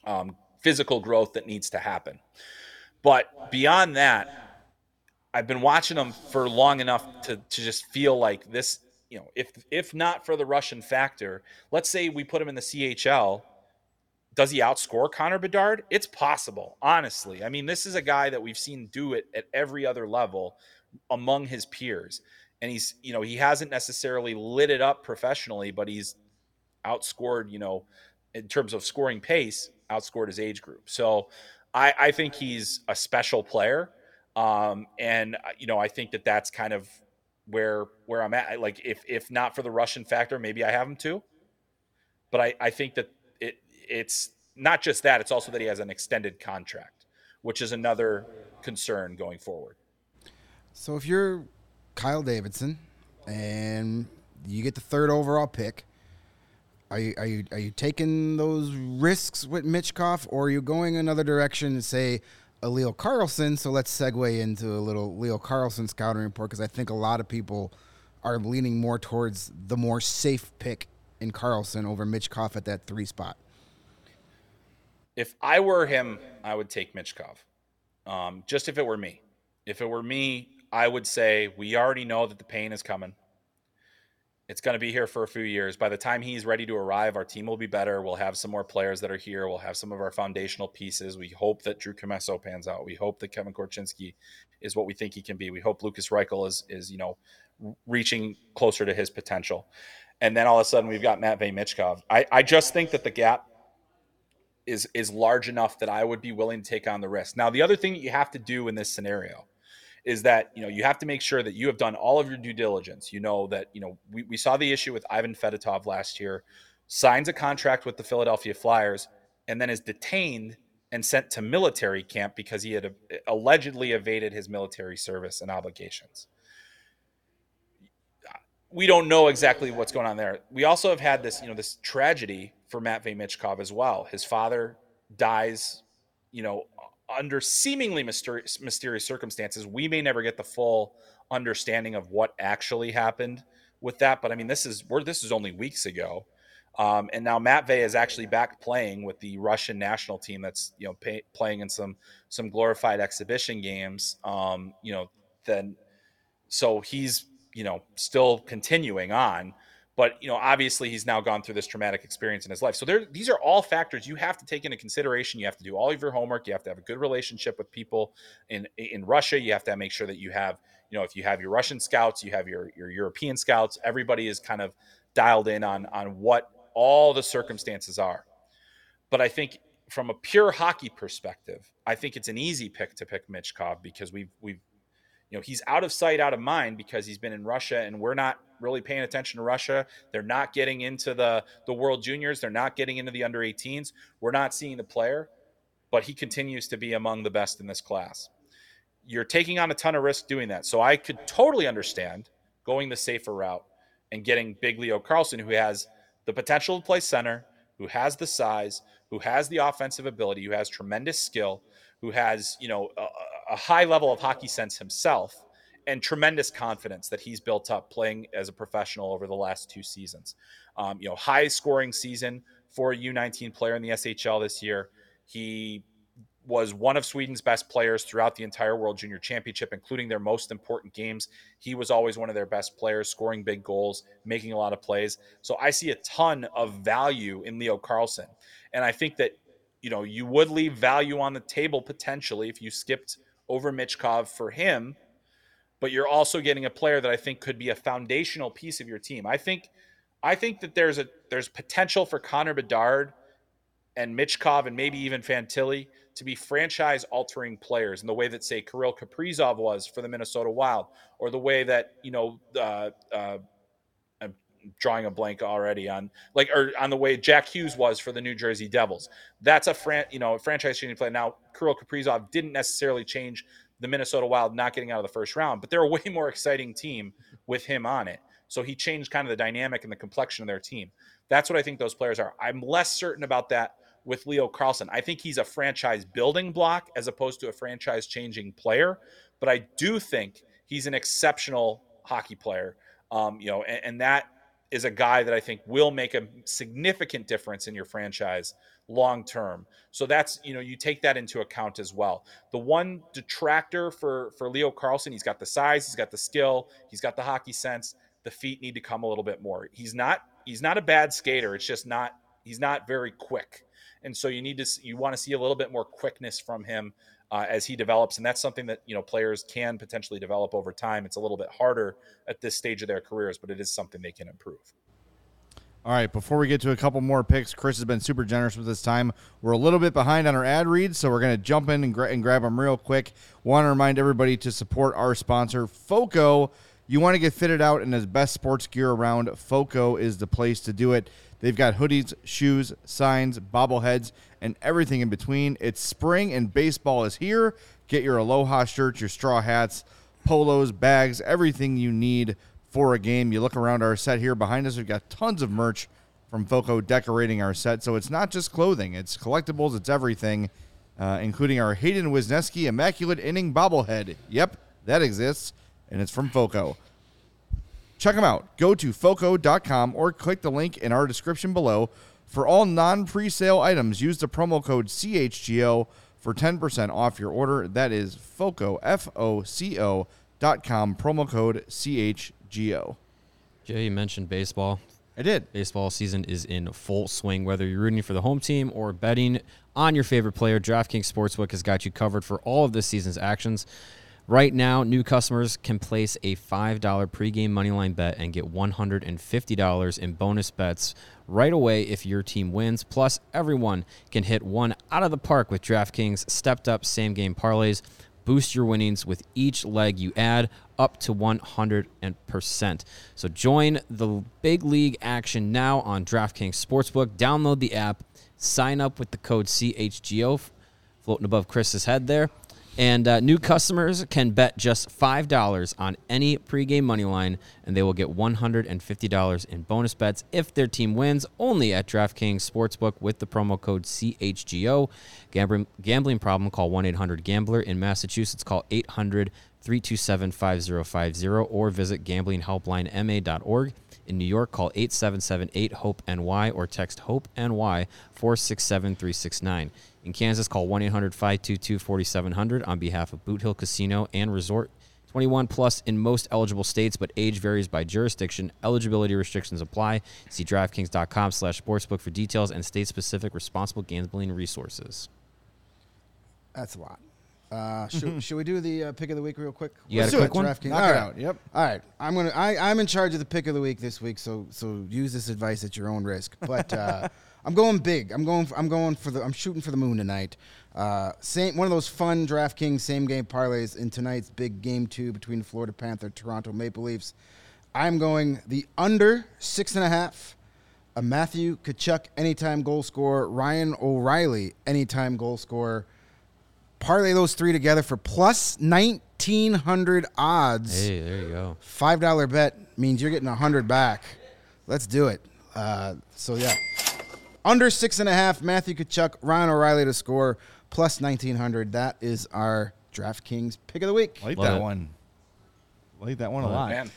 D: um, physical growth that needs to happen. But beyond that, I've been watching him for long enough to to just feel like this. You know, if if not for the Russian factor, let's say we put him in the CHL does he outscore Connor Bedard? It's possible, honestly. I mean, this is a guy that we've seen do it at every other level among his peers. And he's, you know, he hasn't necessarily lit it up professionally, but he's outscored, you know, in terms of scoring pace, outscored his age group. So I, I think he's a special player. Um, and, uh, you know, I think that that's kind of where where I'm at. Like, if if not for the Russian factor, maybe I have him too. But I, I think that it's not just that; it's also that he has an extended contract, which is another concern going forward.
B: So if you're Kyle Davidson and you get the third overall pick, are you are you are you taking those risks with Michkov, or are you going another direction and say a Leo Carlsson? So let's segue into a little Leo Carlsson scouting report because I think a lot of people are leaning more towards the more safe pick in Carlsson over Michkov at that three spot
D: if I were him, I would take Michkov. Um, just if it were me. If it were me, I would say we already know that the pain is coming. It's going to be here for a few years. By the time he's ready to arrive, our team will be better. We'll have some more players that are here. We'll have some of our foundational pieces. We hope that Drew Commesso pans out. We hope that Kevin Korchinski is what we think he can be. We hope Lukas Reichel is is you know reaching closer to his potential. And then all of a sudden we've got Matvey Michkov. I, I just think that the gap is is large enough that I would be willing to take on the risk. Now, the other thing that you have to do in this scenario is that you know you have to make sure that you have done all of your due diligence. You know that you know we, we saw the issue with Ivan Fedotov last year, signs a contract with the Philadelphia Flyers, and then is detained and sent to military camp because he had uh, allegedly evaded his military service and obligations. We don't know exactly what's going on there. We also have had this, you know, this tragedy for Matvey Michkov as well. His father dies, you know, under seemingly mysterious, mysterious circumstances. We may never get the full understanding of what actually happened with that, but I mean, this is where this is only weeks ago. Um, and now Matvey is actually back playing with the Russian national team. That's you know pay, playing in some some glorified exhibition games. Um, you know, then so he's you know still continuing on. But you know, obviously, he's now gone through this traumatic experience in his life. So there, these are all factors you have to take into consideration. You have to do all of your homework. You have to have a good relationship with people in in Russia. You have to make sure that you have, you know, if you have your Russian scouts, you have your your European scouts. Everybody is kind of dialed in on on what all the circumstances are. But I think from a pure hockey perspective, I think it's an easy pick to pick Michkov because we've we've you know he's out of sight, out of mind because he's been in Russia, and we're not really paying attention to Russia. They're not getting into the the World Juniors. They're not getting into the under 18s. We're not seeing the player, but he continues to be among the best in this class. You're taking on a ton of risk doing that, so I could totally understand going the safer route and getting Big Leo Carlsson who has the potential to play center, who has the size, who has the offensive ability, who has tremendous skill, who has, you know, a, a high level of hockey sense himself and tremendous confidence that he's built up playing as a professional over the last two seasons. Um, you know, high scoring season for a U19 player in the SHL this year. He was one of Sweden's best players throughout the entire World Junior Championship, including their most important games. He was always one of their best players, scoring big goals, making a lot of plays. So I see a ton of value in Leo Carlsson. And I think that, you know, you would leave value on the table potentially if you skipped over Michkov for him, but you're also getting a player that I think could be a foundational piece of your team. I think I think that there's a there's potential for Connor Bedard and Michkov and maybe even Fantilli to be franchise altering players in the way that say Kirill Kaprizov was for the Minnesota Wild, or the way that you know uh, uh, drawing a blank already on like or on the way Jack Hughes was for the New Jersey Devils. That's a fran you know franchise changing play. Now Kirill Kaprizov didn't necessarily change the Minnesota Wild not getting out of the first round, but they're a way more exciting team with him on it. So he changed kind of the dynamic and the complexion of their team. That's what I think those players are. I'm less certain about that with Leo Carlsson. I think he's a franchise building block as opposed to a franchise changing player, but I do think he's an exceptional hockey player. Um, you know, and, and that is a guy that I think will make a significant difference in your franchise long term. So that's you know you take that into account as well. The one detractor for for Leo Carlsson, he's got the size, he's got the skill, he's got the hockey sense. The feet need to come a little bit more. He's not he's not a bad skater. It's just not he's not very quick and so you need to you want to see a little bit more quickness from him uh, as he develops, and that's something that you know players can potentially develop over time. It's a little bit harder at this stage of their careers, but it is something they can improve.
A: All right, before we get to a couple more picks, Chris has been super generous with this time. We're a little bit behind on our ad reads, so we're going to jump in and, gra- and grab them real quick. Want to remind everybody to support our sponsor, FOCO. You want to get fitted out in the best sports gear around, FOCO is the place to do it. They've got hoodies, shoes, signs, bobbleheads, and everything in between. It's spring and baseball is here. Get your Aloha shirts, your straw hats, polos, bags, everything you need for a game. You look around our set here behind us, we've got tons of merch from Foco decorating our set. So it's not just clothing, it's collectibles, it's everything, uh, including our Hayden Wesneski Immaculate Inning bobblehead. Yep, that exists, and it's from Foco. Check them out. Go to foco.com or click the link in our description below. For all non presale items, use the promo code CHGO for 10% off your order. That is FOCO, F O C O dot com, promo code CHGO.
C: Jay, you mentioned baseball.
A: I did.
C: Baseball season is in full swing. Whether you're rooting for the home team or betting on your favorite player, DraftKings Sportsbook has got you covered for all of this season's actions. Right now, new customers can place a $5 pregame moneyline bet and get $150 in bonus bets right away if your team wins. Plus, everyone can hit one out of the park with DraftKings stepped up same game parlays. Boost your winnings with each leg you add up to 100%. So join the big league action now on DraftKings Sportsbook. Download the app, sign up with the code CHGO floating above Chris's head there and uh, new customers can bet just $5 on any pregame money line, and they will get $150 in bonus bets if their team wins only at DraftKings Sportsbook with the promo code CHGO. Gambling, gambling problem, call 1 800 Gambler. In Massachusetts, call 800 327 5050 or visit gamblinghelplinema.org. In New York, call 877 HOPE NY or text HOPE NY 467 369. In Kansas, call 1 800 522 4700 on behalf of Boot Hill Casino and Resort. 21 plus in most eligible states, but age varies by jurisdiction. Eligibility restrictions apply. See DraftKings.com slash sportsbook for details and state-specific responsible gambling resources.
B: That's a lot. Uh, should, should we do the uh, pick of the week real quick?
C: You
B: Let's
C: a
B: do
C: quick
B: it,
C: one?
B: DraftKings.
A: Knock
B: All
A: it
B: right.
A: out. Yep.
B: All right, I'm gonna. I, I'm in charge of the pick of the week this week, so so use this advice at your own risk. But uh, I'm going big. I'm going. I'm going for the. I'm shooting for the moon tonight. Uh, same one of those fun DraftKings same game parlays in tonight's big game two between Florida Panther Toronto Maple Leafs. I'm going the under six and a half. A Matthew Tkachuk anytime goal scorer. Ryan O'Reilly anytime goal scorer. Parlay those three together for plus nineteen hundred odds.
C: Hey, there you go.
B: Five dollar bet means you're getting a hundred back. Let's do it. Uh, so yeah, under six and a half. Matthew Tkachuk, Ryan O'Reilly to score plus nineteen hundred. That is our DraftKings pick of the week.
A: I like
C: Love
A: that
C: it.
A: one. I like that one a lot.
D: Man,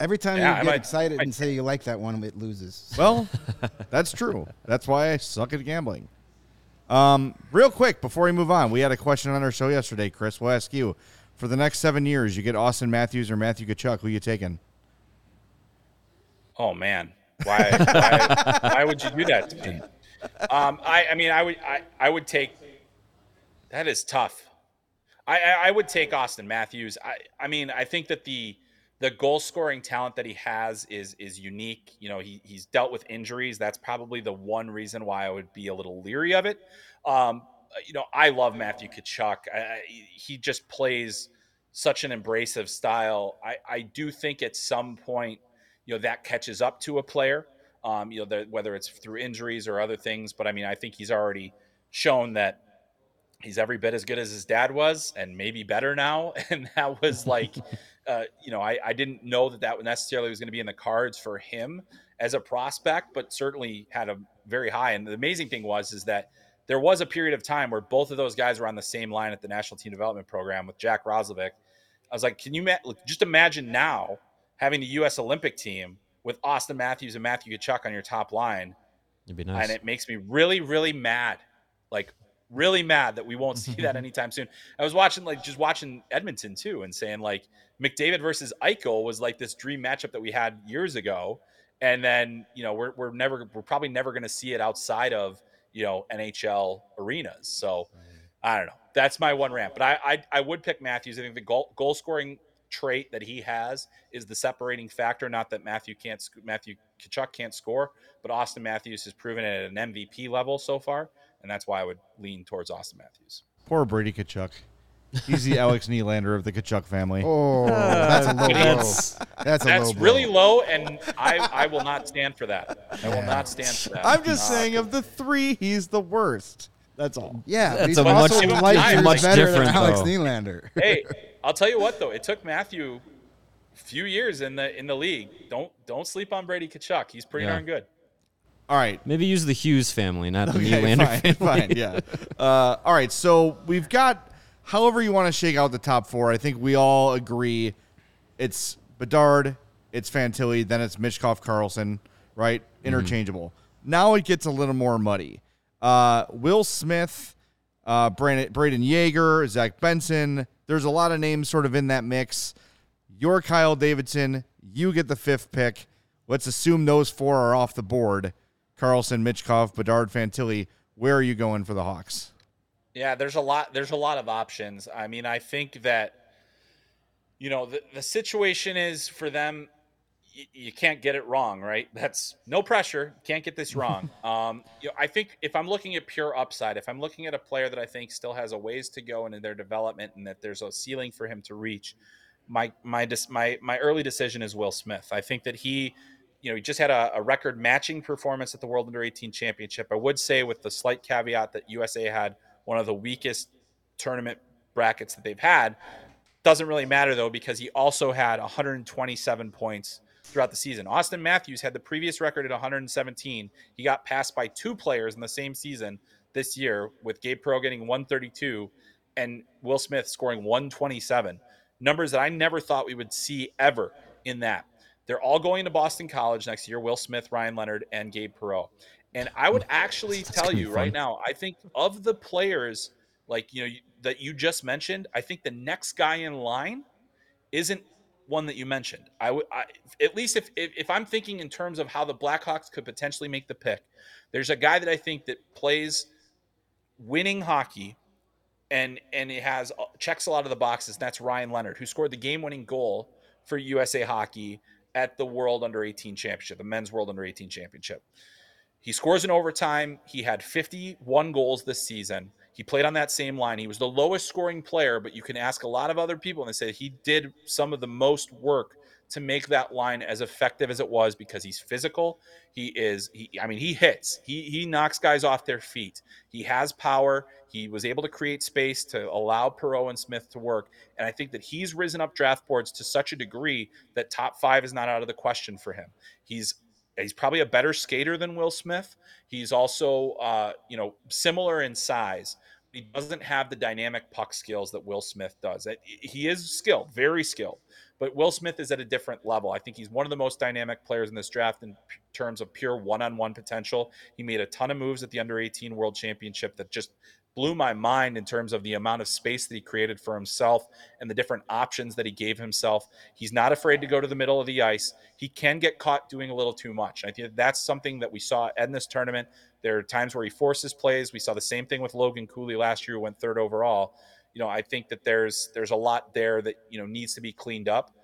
B: Every time
D: Yeah,
B: you
D: I
B: get
D: might-
B: excited
D: I-
B: and say you like that one, it loses.
A: Well, that's true. That's why I suck at gambling. Um, real quick before we move on, we had a question on our show yesterday, Chris. We'll ask you: for the next seven years, you get Auston Matthews or Matthew Tkachuk. Who are you taking?
D: oh man, why, why, why would you do that to me? Um, I, I mean, I would, I, I would take. That is tough. I, I, I would take Auston Matthews. I, I mean, I think that the the goal scoring talent that he has is is unique. You know, he he's dealt with injuries. That's probably the one reason why I would be a little leery of it. Um, you know, I love Matthew Tkachuk. I, he just plays such an abrasive style. I, I do think at some point, you know, that catches up to a player. Um, you know, the, whether it's through injuries or other things. But I mean, I think he's already shown that he's every bit as good as his dad was, and maybe better now. And that was like, uh, you know, I, I didn't know that that necessarily was going to be in the cards for him as a prospect, but certainly had a very high. And the amazing thing was is that there was a period of time where both of those guys were on the same line at the National Team Development Program with Jack Roslovic. I was like, can you ma- just imagine now having the U.S. Olympic team with Auston Matthews and Matthew Tkachuk on your top line,
C: It'd be nice.
D: and it makes me really, really mad, like really mad that we won't see that anytime soon. I was watching, like, just watching Edmonton too, and saying like McDavid versus Eichel was like this dream matchup that we had years ago, and then you know we're we're never we're probably never going to see it outside of you know NHL arenas. So I don't know. That's my one rant, but I I, I would pick Matthews. I think the goal goal scoring trait that he has is the separating factor. Not that Matthew can't sc- Matthew Tkachuk can't score, but Auston Matthews has proven it at an MVP level so far, and that's why I would lean towards Auston Matthews.
A: Poor Brady Tkachuk. He's the Alex Nylander of the Tkachuk family.
B: Oh, that's a low blow.
D: That's-
B: That's a
D: That's
B: low blow.
D: really low, and I I will not stand for that. I will
B: Yeah.
D: not stand for that.
A: I'm just
D: Uh,
A: saying, of the three, he's the worst. That's all.
B: Yeah,
C: That's
B: he's
C: a much-
B: also
D: much-
C: much
B: better
C: different,
B: than Alex
C: though.
B: Nylander.
D: hey, I'll tell you what though, it took Matthew a few years in the in the league. Don't don't sleep on Brady Tkachuk. He's pretty
C: Yeah.
D: darn good.
A: All right.
C: Maybe use the Hughes family, not the
A: Okay,
C: Nylander
A: fine,
C: family.
A: fine, yeah. Uh, all right, so we've got however you want to shake out the top four. I think we all agree it's Bedard, it's Fantilli, then it's Michkov Carlsson, right? Interchangeable. Now it gets a little more muddy. Uh, Will Smith, uh, Brandon, Brayden Yager, Zach Benson. There's a lot of names sort of in that mix. You're Kyle Davidson. You get the fifth pick. Let's assume those four are off the board. Carlsson, Michkov, Bedard, Fantilli. Where are you going for the Hawks?
D: Yeah, there's a lot. There's a lot of options. I mean, I think that you know the, the situation is for them. You, you can't get it wrong, right? That's no pressure. Can't get this wrong. um, you know, I think if I'm looking at pure upside, if I'm looking at a player that I think still has a ways to go in their development and that there's a ceiling for him to reach, my my my my early decision is Will Smith. I think that he, you know, he just had a, a record matching performance at the World Under 18 Championship. I would say with the slight caveat that USA had one of the weakest tournament brackets that they've had. Doesn't really matter though because he also had 127 points throughout the season. Auston Matthews had the previous record at 117. He got passed by two players in the same season this year, with Gabe Perreault getting 132 and Will Smith scoring 127. Numbers that I never thought we would see ever in that. They're all going to Boston College next year. Will Smith, Ryan Leonard, and Gabe Perreault. And I would actually tell you right now, I think of the players like you know that you just mentioned, I think the next guy in line isn't one that you mentioned. I would at least if, if if I'm thinking in terms of how the Blackhawks could potentially make the pick, there's a guy that I think that plays winning hockey and and it has uh, checks a lot of the boxes. And that's Ryan Leonard, who scored the game-winning goal for USA Hockey at the World Under 18 Championship, the Men's World Under 18 Championship. He scores in overtime. He had 51 goals this season. He played on that same line. He was the lowest scoring player, but you can ask a lot of other people and they say he did some of the most work to make that line as effective as it was because he's physical. He is he I mean he hits. He he knocks guys off their feet. He has power. He was able to create space to allow Perreault and Smith to work. And I think that he's risen up draft boards to such a degree that top 5 is not out of the question for him. He's he's probably a better skater than Will Smith. He's also, uh, you know, similar in size. He doesn't have the dynamic puck skills that Will Smith does. He is skilled, very skilled, but Will Smith is at a different level. I think he's one of the most dynamic players in this draft in terms of pure one-on-one potential. He made a ton of moves at the under 18 World Championship that just blew my mind in terms of the amount of space that he created for himself and the different options that he gave himself. He's not afraid to go to the middle of the ice. He can get caught doing a little too much. I think that's something that we saw in this tournament. There are times where he forces plays. We saw the same thing with Logan Cooley last year, who went third overall. You know, I think that there's there's a lot there that you know needs to be cleaned up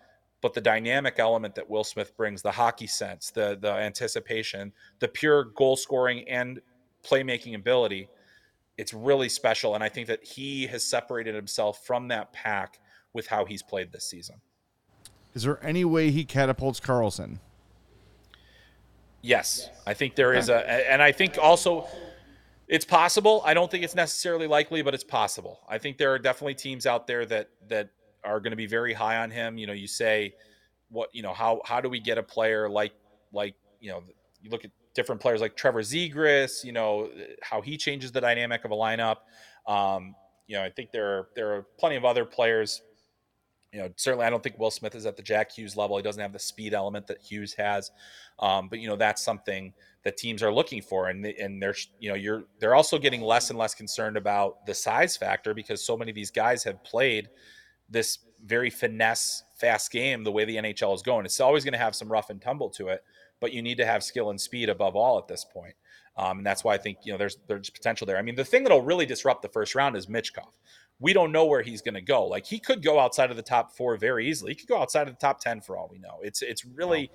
D: but the dynamic element that Will Smith brings, the hockey sense, the the anticipation, the pure goal scoring and playmaking ability, it's really special. And I think that he has separated himself from that pack with how he's played this season.
A: Is there any way he catapults Carlsson?
D: Yes, I think there is a, and I think also it's possible. I don't think it's necessarily likely, but it's possible. I think there are definitely teams out there that that are going to be very high on him. You know, you say, what you know, how how do we get a player like like you know, you look at different players like Trevor Zegras, you know, how he changes the dynamic of a lineup. Um, you know, I think there are there are plenty of other players. You know, certainly I don't think Will Smith is at the Jack Hughes level. He doesn't have the speed element that Hughes has. Um, but you know, that's something that teams are looking for, and and they're you know you're they're also getting less and less concerned about the size factor because so many of these guys have played this very finesse fast game the way the NHL is going. It's always going to have some rough and tumble to it but you need to have skill and speed above all at this point. Um, and that's why I think you know there's there's potential there. I mean, the thing that'll really disrupt the first round is Michkov. We don't know where he's going to go. Like he could go outside of the top four very easily. He could go outside of the top ten for all we know. It's it's really.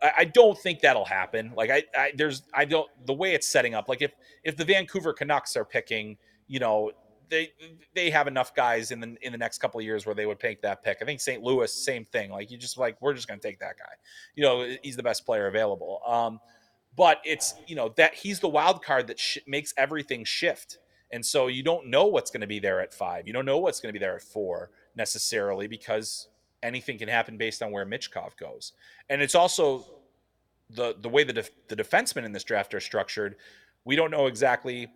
D: I, I don't think that'll happen. Like I, I, there's, I don't. The way it's setting up, like if if the Vancouver Canucks are picking, you know, they they have enough guys in the in the next couple of years where they would take that pick. I think St. Louis, same thing. Like you just like we're just going to take that guy. You know, he's the best player available. Um, but it's you know that he's the wild card that sh- makes everything shift. And so you don't know what's going to be there at five. You don't know what's going to be there at four necessarily because anything can happen based on where Michkov goes. And it's also the the way the def- the defensemen in this draft are structured. We don't know exactly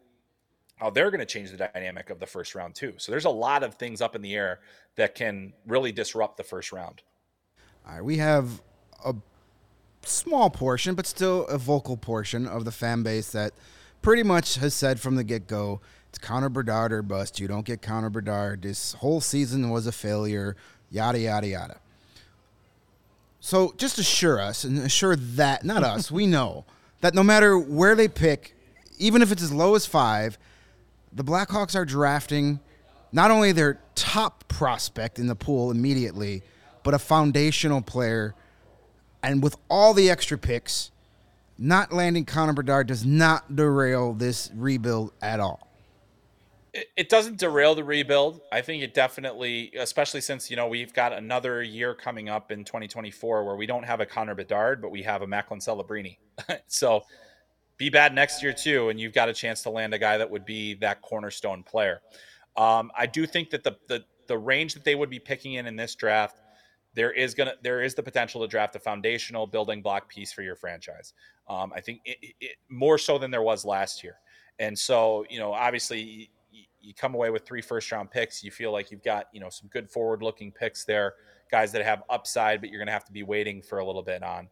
D: how they're going to change the dynamic of the first round too. So there's a lot of things up in the air that can really disrupt the first round.
B: All right, we have a small portion, but still a vocal portion of the fan base that pretty much has said from the get go, it's Connor Bedard or bust. You don't get Connor Bedard. This whole season was a failure. Yada yada yada. So just assure us and assure that not us, we know that no matter where they pick, even if it's as low as five, the Blackhawks are drafting not only their top prospect in the pool immediately, but a foundational player. And with all the extra picks, not landing Connor Bedard does not derail this rebuild at all.
D: It, doesn't derail the rebuild. I think it definitely, especially since you know we've got another year coming up in 2024 where we don't have a Connor Bedard, but we have a Macklin Celebrini. so be bad next year too, and you've got a chance to land a guy that would be that cornerstone player. Um, I do think that the, the the range that they would be picking in in this draft, there is gonna there is the potential to draft a foundational building block piece for your franchise. Um, I think it, it, more so than there was last year, and so you know obviously you come away with three first round picks. You feel like you've got you know some good forward looking picks there, guys that have upside, but you're to have to be waiting for a little bit on.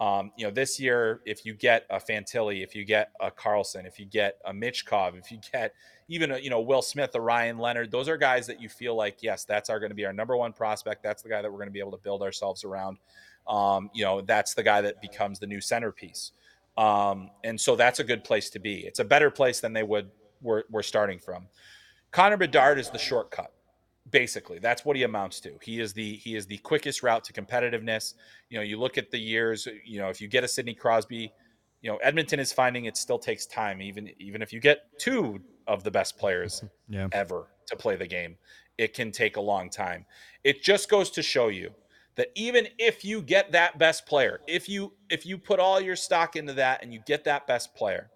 D: Um, you know, this year, if you get a Fantilli, if you get a Carlsson, if you get a Michkov, if you get even a, you know Will Smith, a Ryan Leonard, those are guys that you feel like yes, that's our going to be our number one prospect. That's the guy that we're going to be able to build ourselves around. Um, you know, that's the guy that becomes the new centerpiece. Um, and so that's a good place to be. It's a better place than they would were, were starting from. Connor Bedard is the shortcut basically that's what he amounts to he is the he is the quickest route to competitiveness you know you look at the years you know if you get a sidney crosby you know edmonton is finding it still takes time even even if you get two of the best players yeah. ever to play the game it can take a long time it just goes to show you that even if you get that best player if you if you put all your stock into that and you get that best player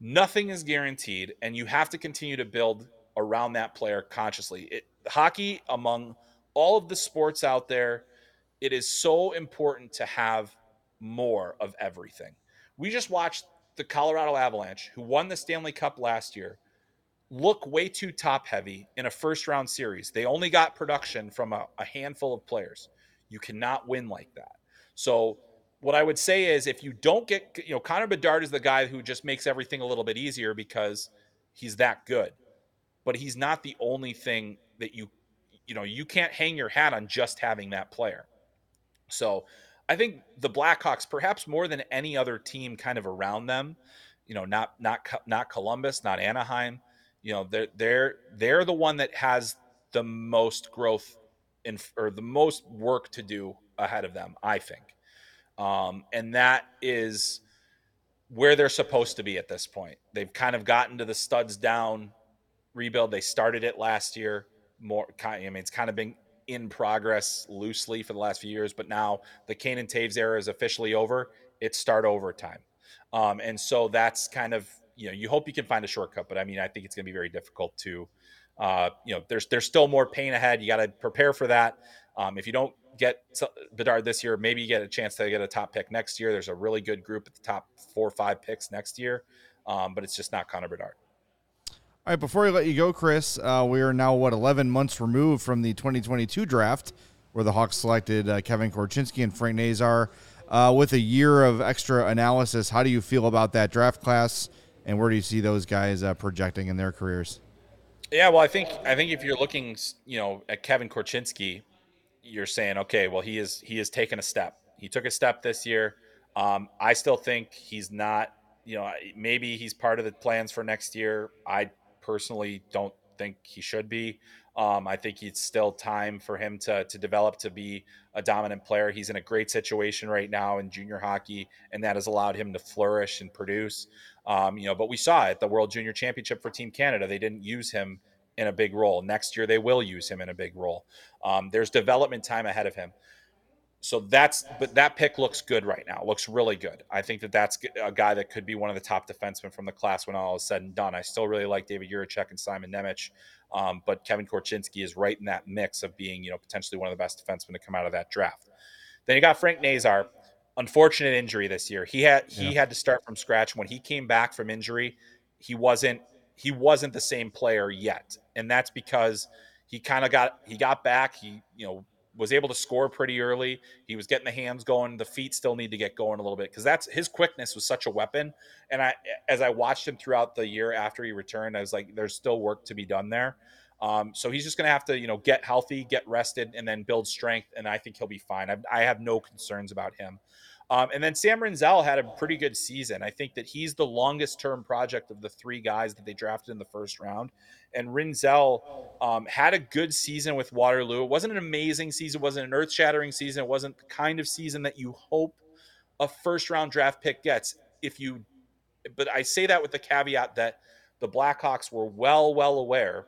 D: nothing is guaranteed and you have to continue to build around that player consciously. It, hockey, among all of the sports out there, it is so important to have more of everything. We just watched the Colorado Avalanche, who won the Stanley Cup last year, look way too top heavy in a first round series. They only got production from a, a handful of players. You cannot win like that. So, what I would say is if you don't get, you know, Connor Bedard is the guy who just makes everything a little bit easier because he's that good but he's not the only thing that you you know you can't hang your hat on just having that player so i think the blackhawks perhaps more than any other team kind of around them you know not not not columbus not anaheim you know they're they're they're the one that has the most growth in or the most work to do ahead of them i think um, and that is where they're supposed to be at this point they've kind of gotten to the studs down rebuild. They started it last year. More, I mean, it's kind of been in progress loosely for the last few years, but now the Kane and Toews era is officially over. It's start over time, um, and so that's kind of you know you hope you can find a shortcut, but I mean I think it's going to be very difficult to. Uh, you know, there's there's still more pain ahead. You got to prepare for that. Um, if you don't get Bedard this year, maybe you get a chance to get a top pick next year. There's a really good group at the top four or five picks next year, um, but it's just not Connor Bedard.
A: All right, before we let you go, Chris, uh, we are now, what, 11 months removed from the 2022 draft where the Hawks selected uh, Kevin Korchinski and Frank Nazar. Uh, with a year of extra analysis, how do you feel about that draft class, and where do you see those guys uh, projecting in their careers?
D: Yeah, well, I think I think if you're looking, you know, at Kevin Korchinski, you're saying, okay, well, he is he has taken a step. He took a step this year. Um, I still think he's not. You know, maybe he's part of the plans for next year. I personally don't think he should be. Um, I think it's still time for him to to develop to be a dominant player. He's in a great situation right now in junior hockey, and that has allowed him to flourish and produce. Um, you know, but we saw at the World Junior Championship for Team Canada, they didn't use him in a big role. Next year, they will use him in a big role. Um, there's development time ahead of him so that's but that pick looks good right now. Looks really good. I think that that's a guy that could be one of the top defensemen from the class when all is said and done. I still really like David Jiricek and Simon Nemec, um, but Kevin Korchinski is right in that mix of being you know potentially one of the best defensemen to come out of that draft. Then you got Frank Nazar. Unfortunate injury this year. He had he yeah. had to start from scratch. When he came back from injury, he wasn't he wasn't the same player yet, and that's because he kind of got he got back. He you know was able to score pretty early. He was getting the hands going. The feet still need to get going a little bit because that's his quickness was such a weapon. And I, as I watched him throughout the year after he returned, I was like, there's still work to be done there. Um, so he's just going to have to, you know, get healthy, get rested, and then build strength. And I think he'll be fine. I, I have no concerns about him. Um, and then Sam Rinzel had a pretty good season. I think that he's the longest term project of the three guys that they drafted in the first round. And Rinzel um, had a good season with Waterloo. It wasn't an amazing season, it wasn't an earth shattering season. It wasn't the kind of season that you hope a first round draft pick gets. If you, but I say that with the caveat that the Blackhawks were well, well aware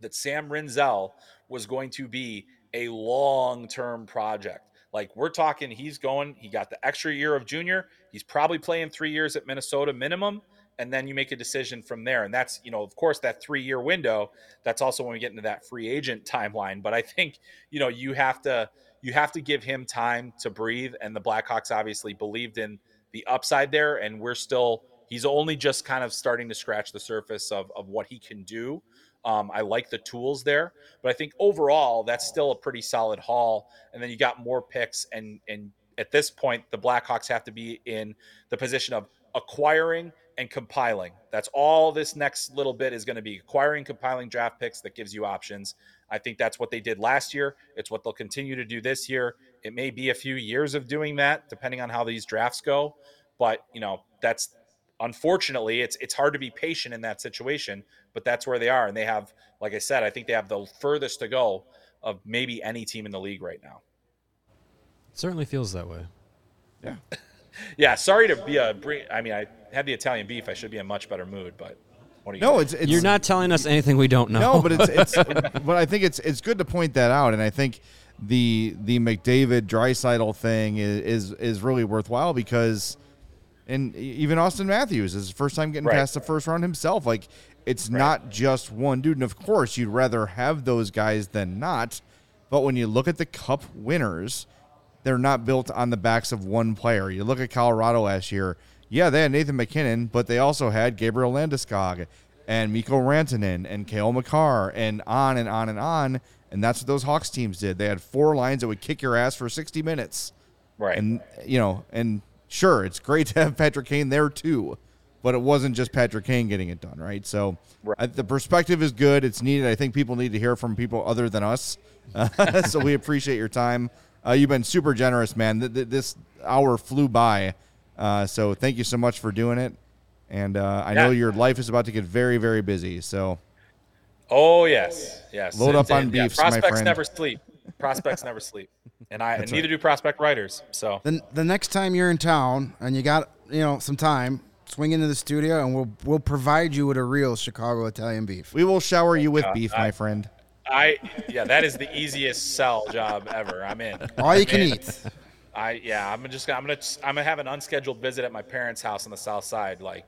D: that Sam Rinzel was going to be a long term project like we're talking, he's going, he got the extra year of junior. He's probably playing three years at Minnesota minimum. And then you make a decision from there. And that's, you know, of course, that three year window. That's also when we get into that free agent timeline. But I think, you know, you have to, you have to give him time to breathe. And the Blackhawks obviously believed in the upside there. And we're still, he's only just kind of starting to scratch the surface of, of what he can do. Um, I like the tools there, but I think overall that's still a pretty solid haul. And then you got more picks, and and at this point, the Blackhawks have to be in the position of acquiring and compiling. That's all this next little bit is going to be acquiring, compiling draft picks that gives you options. I think that's what they did last year. It's what they'll continue to do this year. It may be a few years of doing that, depending on how these drafts go. But you know, that's unfortunately it's it's hard to be patient in that situation. But that's where they are, and they have, like I said, I think they have the furthest to go of maybe any team in the league right now.
C: It certainly feels that way.
A: Yeah.
D: yeah. Sorry to be a. I mean, I had the Italian beef. I should be in a much better mood, but what are you?
A: No, it's, it's
C: You're not telling us anything we don't know.
A: No, but it's it's but I think it's it's good to point that out, and I think the the McDavid Draisaitl thing is, is is really worthwhile because, and even Auston Matthews is his first time getting
D: Right.
A: past the first round himself. Like it's not just one dude, and of course you'd rather have those guys than not. But when you look at the Cup winners, they're not built on the backs of one player. You look at Colorado last year. Yeah, they had Nathan MacKinnon, but they also had Gabriel Landeskog and Mikko Rantanen and Cale Makar and on and on and on. And that's what those Hawks teams did. They had four lines that would kick your ass for 60 minutes.
D: right.
A: And, you know, and sure, it's great to have Patrick Kane there too, but it wasn't just Patrick Kane getting it done, right? So
D: Right.
A: I, the perspective is good. It's needed. I think people need to hear from people other than us. Uh, so we appreciate your time. Uh, you've been super generous, man. Th- th- this hour flew by. Uh, so thank you so much for doing it. And uh, I know your life is about to get very, very busy. So
D: Oh yes, yes.
A: Load up on
D: it- yeah,
A: beefs, my
D: prospects
A: friend.
D: never sleep. Prospects never sleep, and I and
A: That's
D: neither do prospect writers. So
B: Then the next time you're in town and you got you know some time, swing into the studio and we'll we'll provide you with a real Chicago Italian beef.
A: we will shower you with
D: God,
A: beef,
D: I-
A: my friend.
D: I yeah, that is the easiest sell job ever. I'm in.
B: All you can
D: I'm in.
B: eat.
D: I yeah, I'm just I'm gonna I'm gonna have an unscheduled visit at my parents' house on the south side like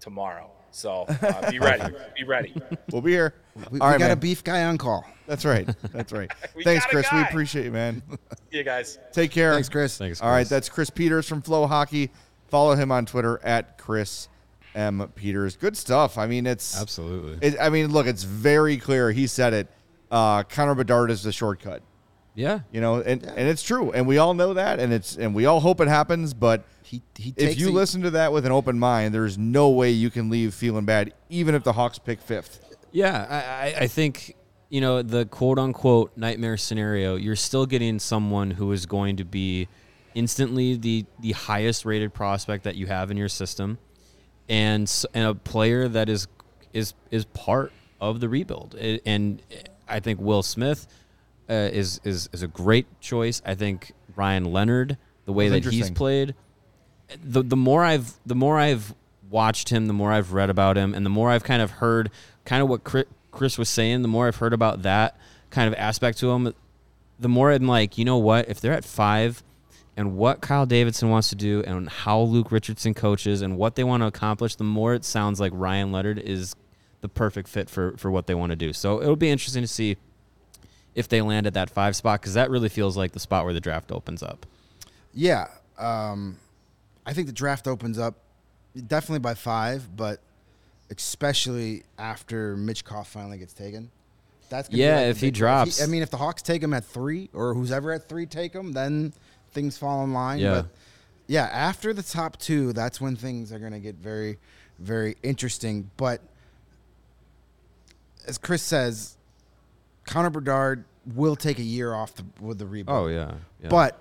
D: tomorrow. So uh, be ready, be ready.
A: We'll be here.
B: We,
A: All
B: we
A: right,
B: got a beef guy on call.
A: That's right. That's right. Thanks,
D: got a
A: Chris. We appreciate you, man.
D: See you guys.
A: Take care.
B: Thanks, Chris.
C: Thanks.
A: All right, that's Chris Peters from FloHockey. Follow him on Twitter at Chris M Peters. Good stuff. I mean, it's
C: Absolutely.
A: It, I mean, look, it's very clear. He said it. Uh, Connor Bedard is the shortcut.
C: yeah.
A: You know, and, and it's true, and we all know that, and it's and we all hope it happens. But
B: He he
A: if you
B: a-
A: listen to that with an open mind, there's no way you can leave feeling bad, even if the Hawks pick fifth.
C: Yeah, I, I- I think you know the quote unquote nightmare scenario. You're still getting someone who is going to be instantly the the highest rated prospect that you have in your system, and and a player that is is is part of the rebuild. It- and I think Will Smith uh, is is is a great choice. I think Ryan Leonard, the way
A: That's
C: that he's played, the the more I've the more I've watched him, the more I've read about him, and the more I've kind of heard kind of what Chris, was saying, the more I've heard about that kind of aspect to him, the more I'm like, you know what? If they're at five, and what Kyle Davidson wants to do, and how Luke Richardson coaches, and what they want to accomplish, the more it sounds like Ryan Leonard is the perfect fit for for what they want to do. So it'll be interesting to see if they land at that five spot because that really feels like the spot where the draft opens up.
B: Yeah, um, I think the draft opens up definitely by five, but especially after Michkov finally gets taken. That's gonna be
C: Yeah,
B: the
C: if he
B: big-
C: drops.
B: I mean, if the Hawks take him at three, or who's ever at three take him, then things fall in line.
C: Yeah.
B: But yeah, after the top two, that's when things are going to get very, very interesting. But as Chris says, Connor Bedard will take a year off the, with the rebound.
C: Oh yeah, yeah.
B: But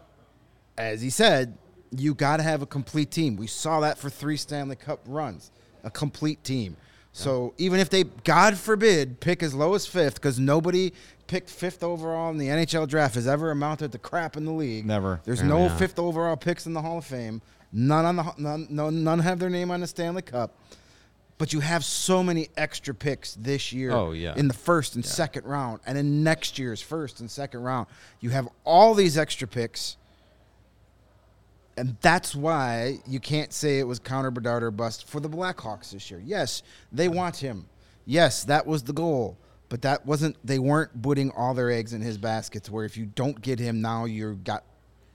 B: as he said, you got to have a complete team. We saw that for three Stanley Cup runs, a complete team. So even if they, God forbid, pick as low as fifth, because nobody picked fifth overall in the NHL draft has ever amounted to crap in the league.
A: Never.
B: There's no fifth overall picks in the Hall of Fame. None on the none, none, none have their name on the Stanley Cup. But you have so many extra picks this year.
C: Oh, yeah.
B: In the first and second round, and in next year's first and second round, you have all these extra picks. And that's why you can't say it was Connor Bedard or bust for the Blackhawks this year. Yes, they want him. Yes, that was the goal. But that wasn't they weren't putting all their eggs in his baskets where if you don't get him now you're got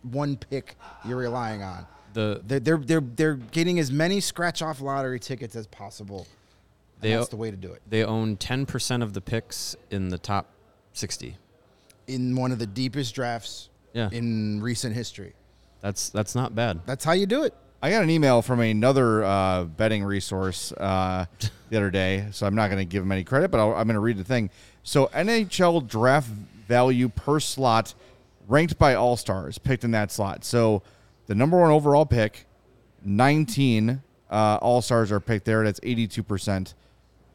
B: one pick you're relying on.
C: The
B: They're they're they're, they're getting as many scratch off lottery tickets as possible.
C: They
B: that's the way to do it.
C: they own 10% of the picks in the top 60.
B: In one of the deepest drafts
C: Yeah.
B: in recent history.
C: That's that's not bad.
B: That's how you do it.
A: I got an email from another uh, betting resource uh, the other day, so I'm not going to give them any credit, but I'll, I'm going to read the thing. So NHL draft value per slot ranked by All Stars picked in that slot. So the number one overall pick, 19 uh, All Stars are picked there. That's 82 percent.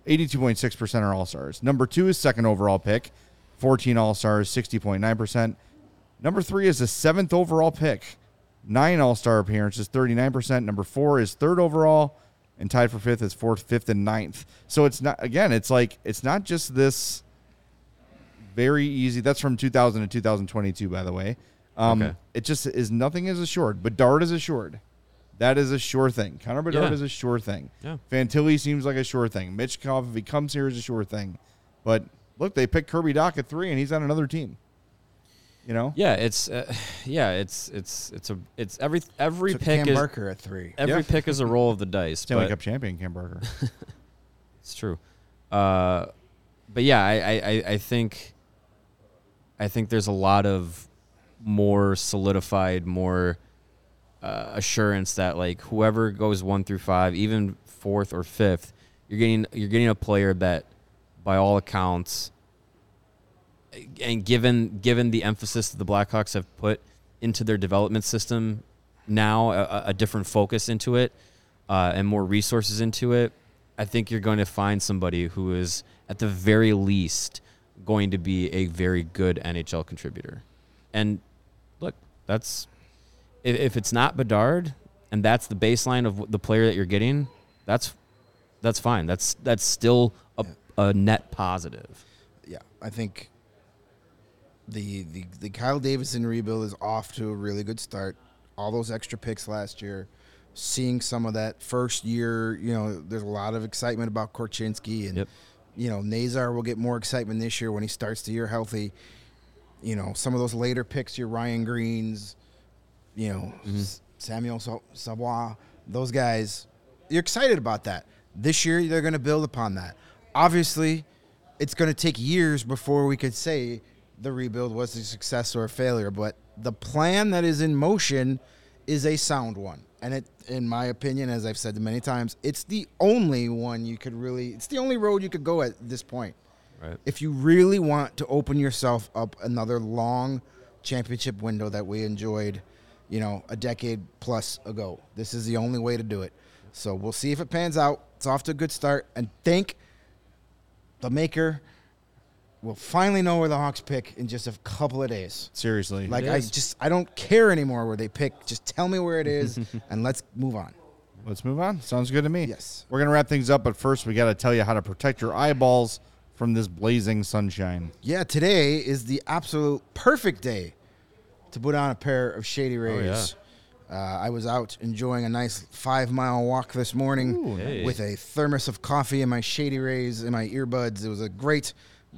A: 82.6% are All Stars. Number two is second overall pick, 14 All Stars, 60.9%. Number three is the seventh overall pick, nine All Star appearances, 39%. Number four is third overall, and tied for fifth is fourth, fifth, and ninth. So it's not, again, it's like, it's not just this very easy. That's from 2000 to 2022, by the way. Um,
C: Okay.
A: It just is nothing is assured. Bedard is assured. That is a sure thing. Connor Bedard
C: Yeah.
A: is a sure thing.
C: Yeah.
A: Fantilli seems like a sure thing. Michkov, if he comes here, is a sure thing. But look, they picked Kirby Dach at three, and he's on another team. You know,
C: Yeah, it's uh, yeah, it's it's it's a it's every every
B: Took
C: pick
B: Cam
C: is
B: Barker at three.
C: every
A: Yeah.
C: pick is a roll of the dice.
A: Stanley Cup champion Cam Barker.
C: It's true. Uh, but yeah, I, I, I- I think I think there's a lot of more solidified, more uh, assurance that like whoever goes one through five, even fourth or fifth, you're getting you're getting a player that, by all accounts, and given given the emphasis that the Blackhawks have put into their development system now, a, a different focus into it, uh, and more resources into it, I think you're going to find somebody who is at the very least going to be a very good NHL contributor. And look, that's if, if it's not Bedard and that's the baseline of the player that you're getting, that's that's fine. That's that's still a, a net positive.
B: yeah, I think the, the the Kyle Davidson rebuild is off to a really good start. All those extra picks last year, seeing some of that first year, you know, there's a lot of excitement about Korchinski and
C: Yep.
B: you know, Nazar will get more excitement this year when he starts the year healthy. You know, some of those later picks, your Ryan Greens, you know, mm-hmm. S- Samuel Sa- Savoie, those guys, you're excited about that. This year, they're going to build upon that. Obviously, it's going to take years before we could say the rebuild was a success or a failure, but the plan that is in motion is a sound one. And it, in my opinion, as I've said many times, it's the only one you could really, it's the only road you could go at this point.
C: Right.
B: If you really want to open yourself up another long championship window that we enjoyed, you know, a decade plus ago, this is the only way to do it. So we'll see if it pans out. It's off to a good start. And thank the maker will finally know where the Hawks pick in just a couple of days.
A: Seriously,
B: Like I just I don't care anymore where they pick. Just tell me where it is and let's move on.
A: let's move on. Sounds good to me.
B: Yes.
A: we're gonna wrap things up, but first we got to tell you how to protect your eyeballs from this blazing sunshine.
B: Yeah, today is the absolute perfect day to put on a pair of Shady Rays. uh, I was out enjoying a nice five mile walk this morning
C: Hey.
B: with a thermos of coffee and my Shady Rays in my earbuds. It was a great,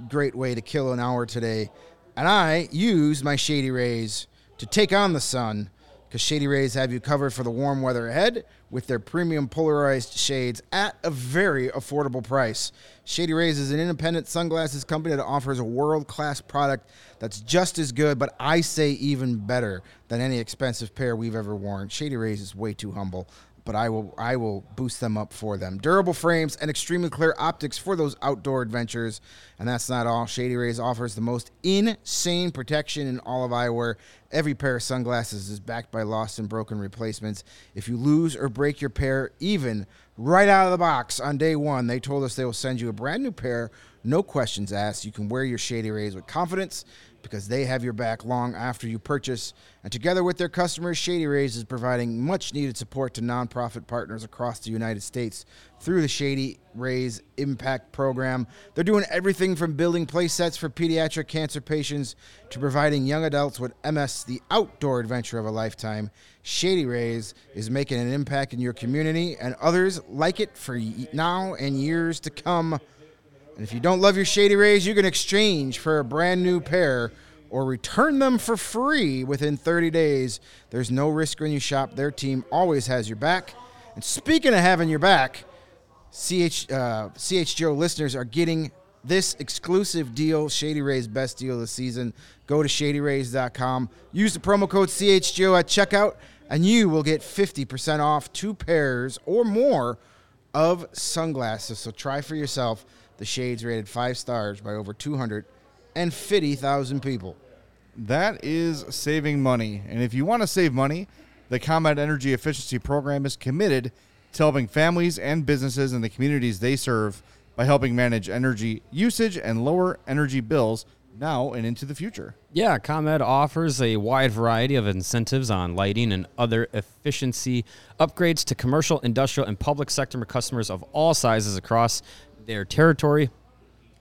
B: great way to kill an hour today. And I use my Shady Rays to take on the sun because Shady Rays have you covered for the warm weather ahead with their premium polarized shades at a very affordable price. Shady Rays is an independent sunglasses company that offers a world class product that's just as good, but I say even better than any expensive pair we've ever worn. Shady Rays is way too humble but I will I will boost them up for them. Durable frames and extremely clear optics for those outdoor adventures. And that's not all. Shady Rays offers the most insane protection in all of eyewear. Every pair of sunglasses is backed by lost and broken replacements. If you lose or break your pair, even right out of the box on day one, they told us they will send you a brand new pair, no questions asked. You can wear your Shady Rays with confidence because they have your back long after you purchase. And together with their customers, Shady Rays is providing much needed support to nonprofit partners across the United States through the Shady Rays Impact Program. They're doing everything from building play sets for pediatric cancer patients to providing young adults with MS the outdoor adventure of a lifetime. Shady Rays is making an impact in your community and others like it for now and years to come. And if you don't love your Shady Rays, you can exchange for a brand new pair or return them for free within 30 days. There's no risk when you shop. Their team always has your back. And speaking of having your back, CH, uh, CHGO listeners are getting this exclusive deal, Shady Rays best deal of the season. Go to shadyrays.com. Use the promo code CHGO at checkout, and you will get 50% off two pairs or more of sunglasses. So try for yourself. The shades rated five stars by over 250,000 people.
A: That is saving money. And if you want to save money, the ComEd Energy Efficiency Program is committed to helping families and businesses in the communities they serve by helping manage energy usage and lower energy bills now and into the future.
C: Yeah, ComEd offers a wide variety of incentives on lighting and other efficiency upgrades to commercial, industrial, and public sector customers of all sizes across their territory.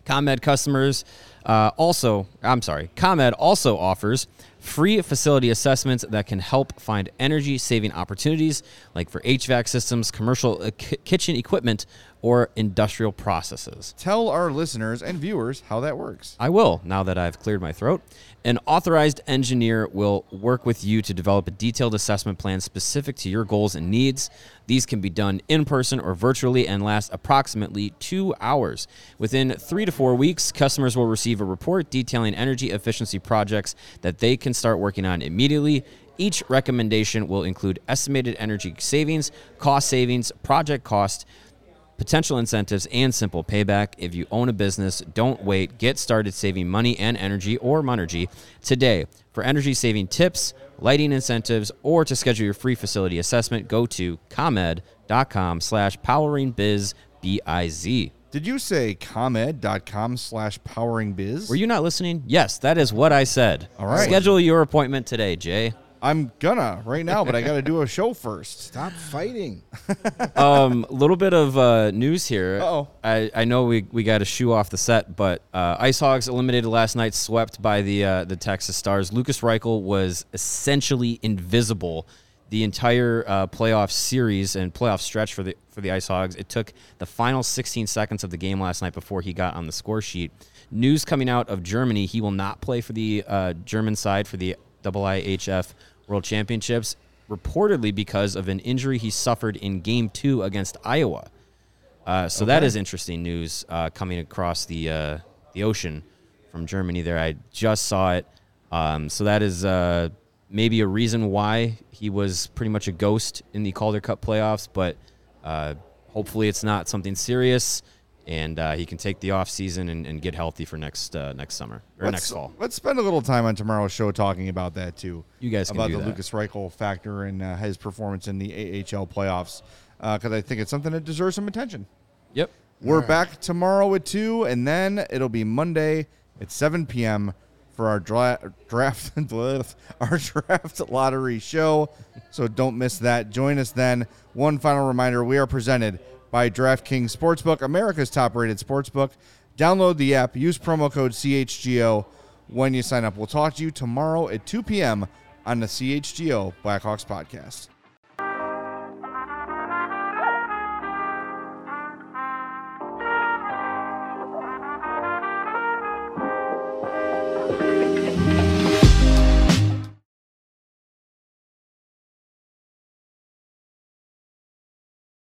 C: ComEd customers uh, also, I'm sorry, ComEd also offers free facility assessments that can help find energy saving opportunities like for HVAC systems, commercial uh, ki- kitchen equipment, or industrial processes.
A: Tell our listeners and viewers how that works.
C: I will, now that I've cleared my throat. An authorized engineer will work with you to develop a detailed assessment plan specific to your goals and needs. These can be done in person or virtually and last approximately two hours. Within three to four weeks, customers will receive a report detailing energy efficiency projects that they can start working on immediately. Each recommendation will include estimated energy savings, cost savings, project cost, potential incentives, and simple payback. If you own a business, don't wait. Get started saving money and energy or Monergy today. For energy saving tips, lighting incentives, or to schedule your free facility assessment, go to comed.com slash poweringbiz, B-I-Z.
A: Did you say comed.com slash poweringbiz?
C: Were you not listening? Yes, that is what I said.
A: All right.
C: Schedule your appointment today, Jay.
A: I'm gonna right now, but I got to do a show first.
B: Stop fighting.
C: um, a little bit of uh, news here.
A: Uh-oh.
C: I, I know we, we got a shoe off the set, but uh, Ice Hogs eliminated last night, swept by the uh, the Texas Stars. Lukas Reichel was essentially invisible the entire uh, playoff series and playoff stretch for the for the Ice Hogs. It took the final 16 seconds of the game last night before he got on the score sheet. News coming out of Germany: he will not play for the uh, German side for the IIHF World Championships, reportedly because of an injury he suffered in Game Two against Iowa. Uh, so that is interesting news uh, coming across the uh, the ocean from Germany. There, I just saw it. Um, so that is uh, maybe a reason why he was pretty much a ghost in the Calder Cup playoffs. But uh, hopefully, it's not something serious, and uh, he can take the off season and, and get healthy for next next summer or
A: let's,
C: next fall.
A: Let's spend a little time on tomorrow's show talking about that too.
C: You guys can
A: about
C: do
A: the
C: that.
A: Lukas Reichel factor and uh, his performance in the AHL playoffs because I think it's something that deserves some attention.
C: Yep.
A: We're back tomorrow at two, and then it'll be Monday at seven p.m. for our dra- draft our draft lottery show. So don't miss that. Join us then. One final reminder: we are presented by DraftKings Sportsbook, America's top-rated sportsbook. Download the app. Use promo code CHGO when you sign up. We'll talk to you tomorrow at 2 p.m. on the CHGO Blackhawks podcast.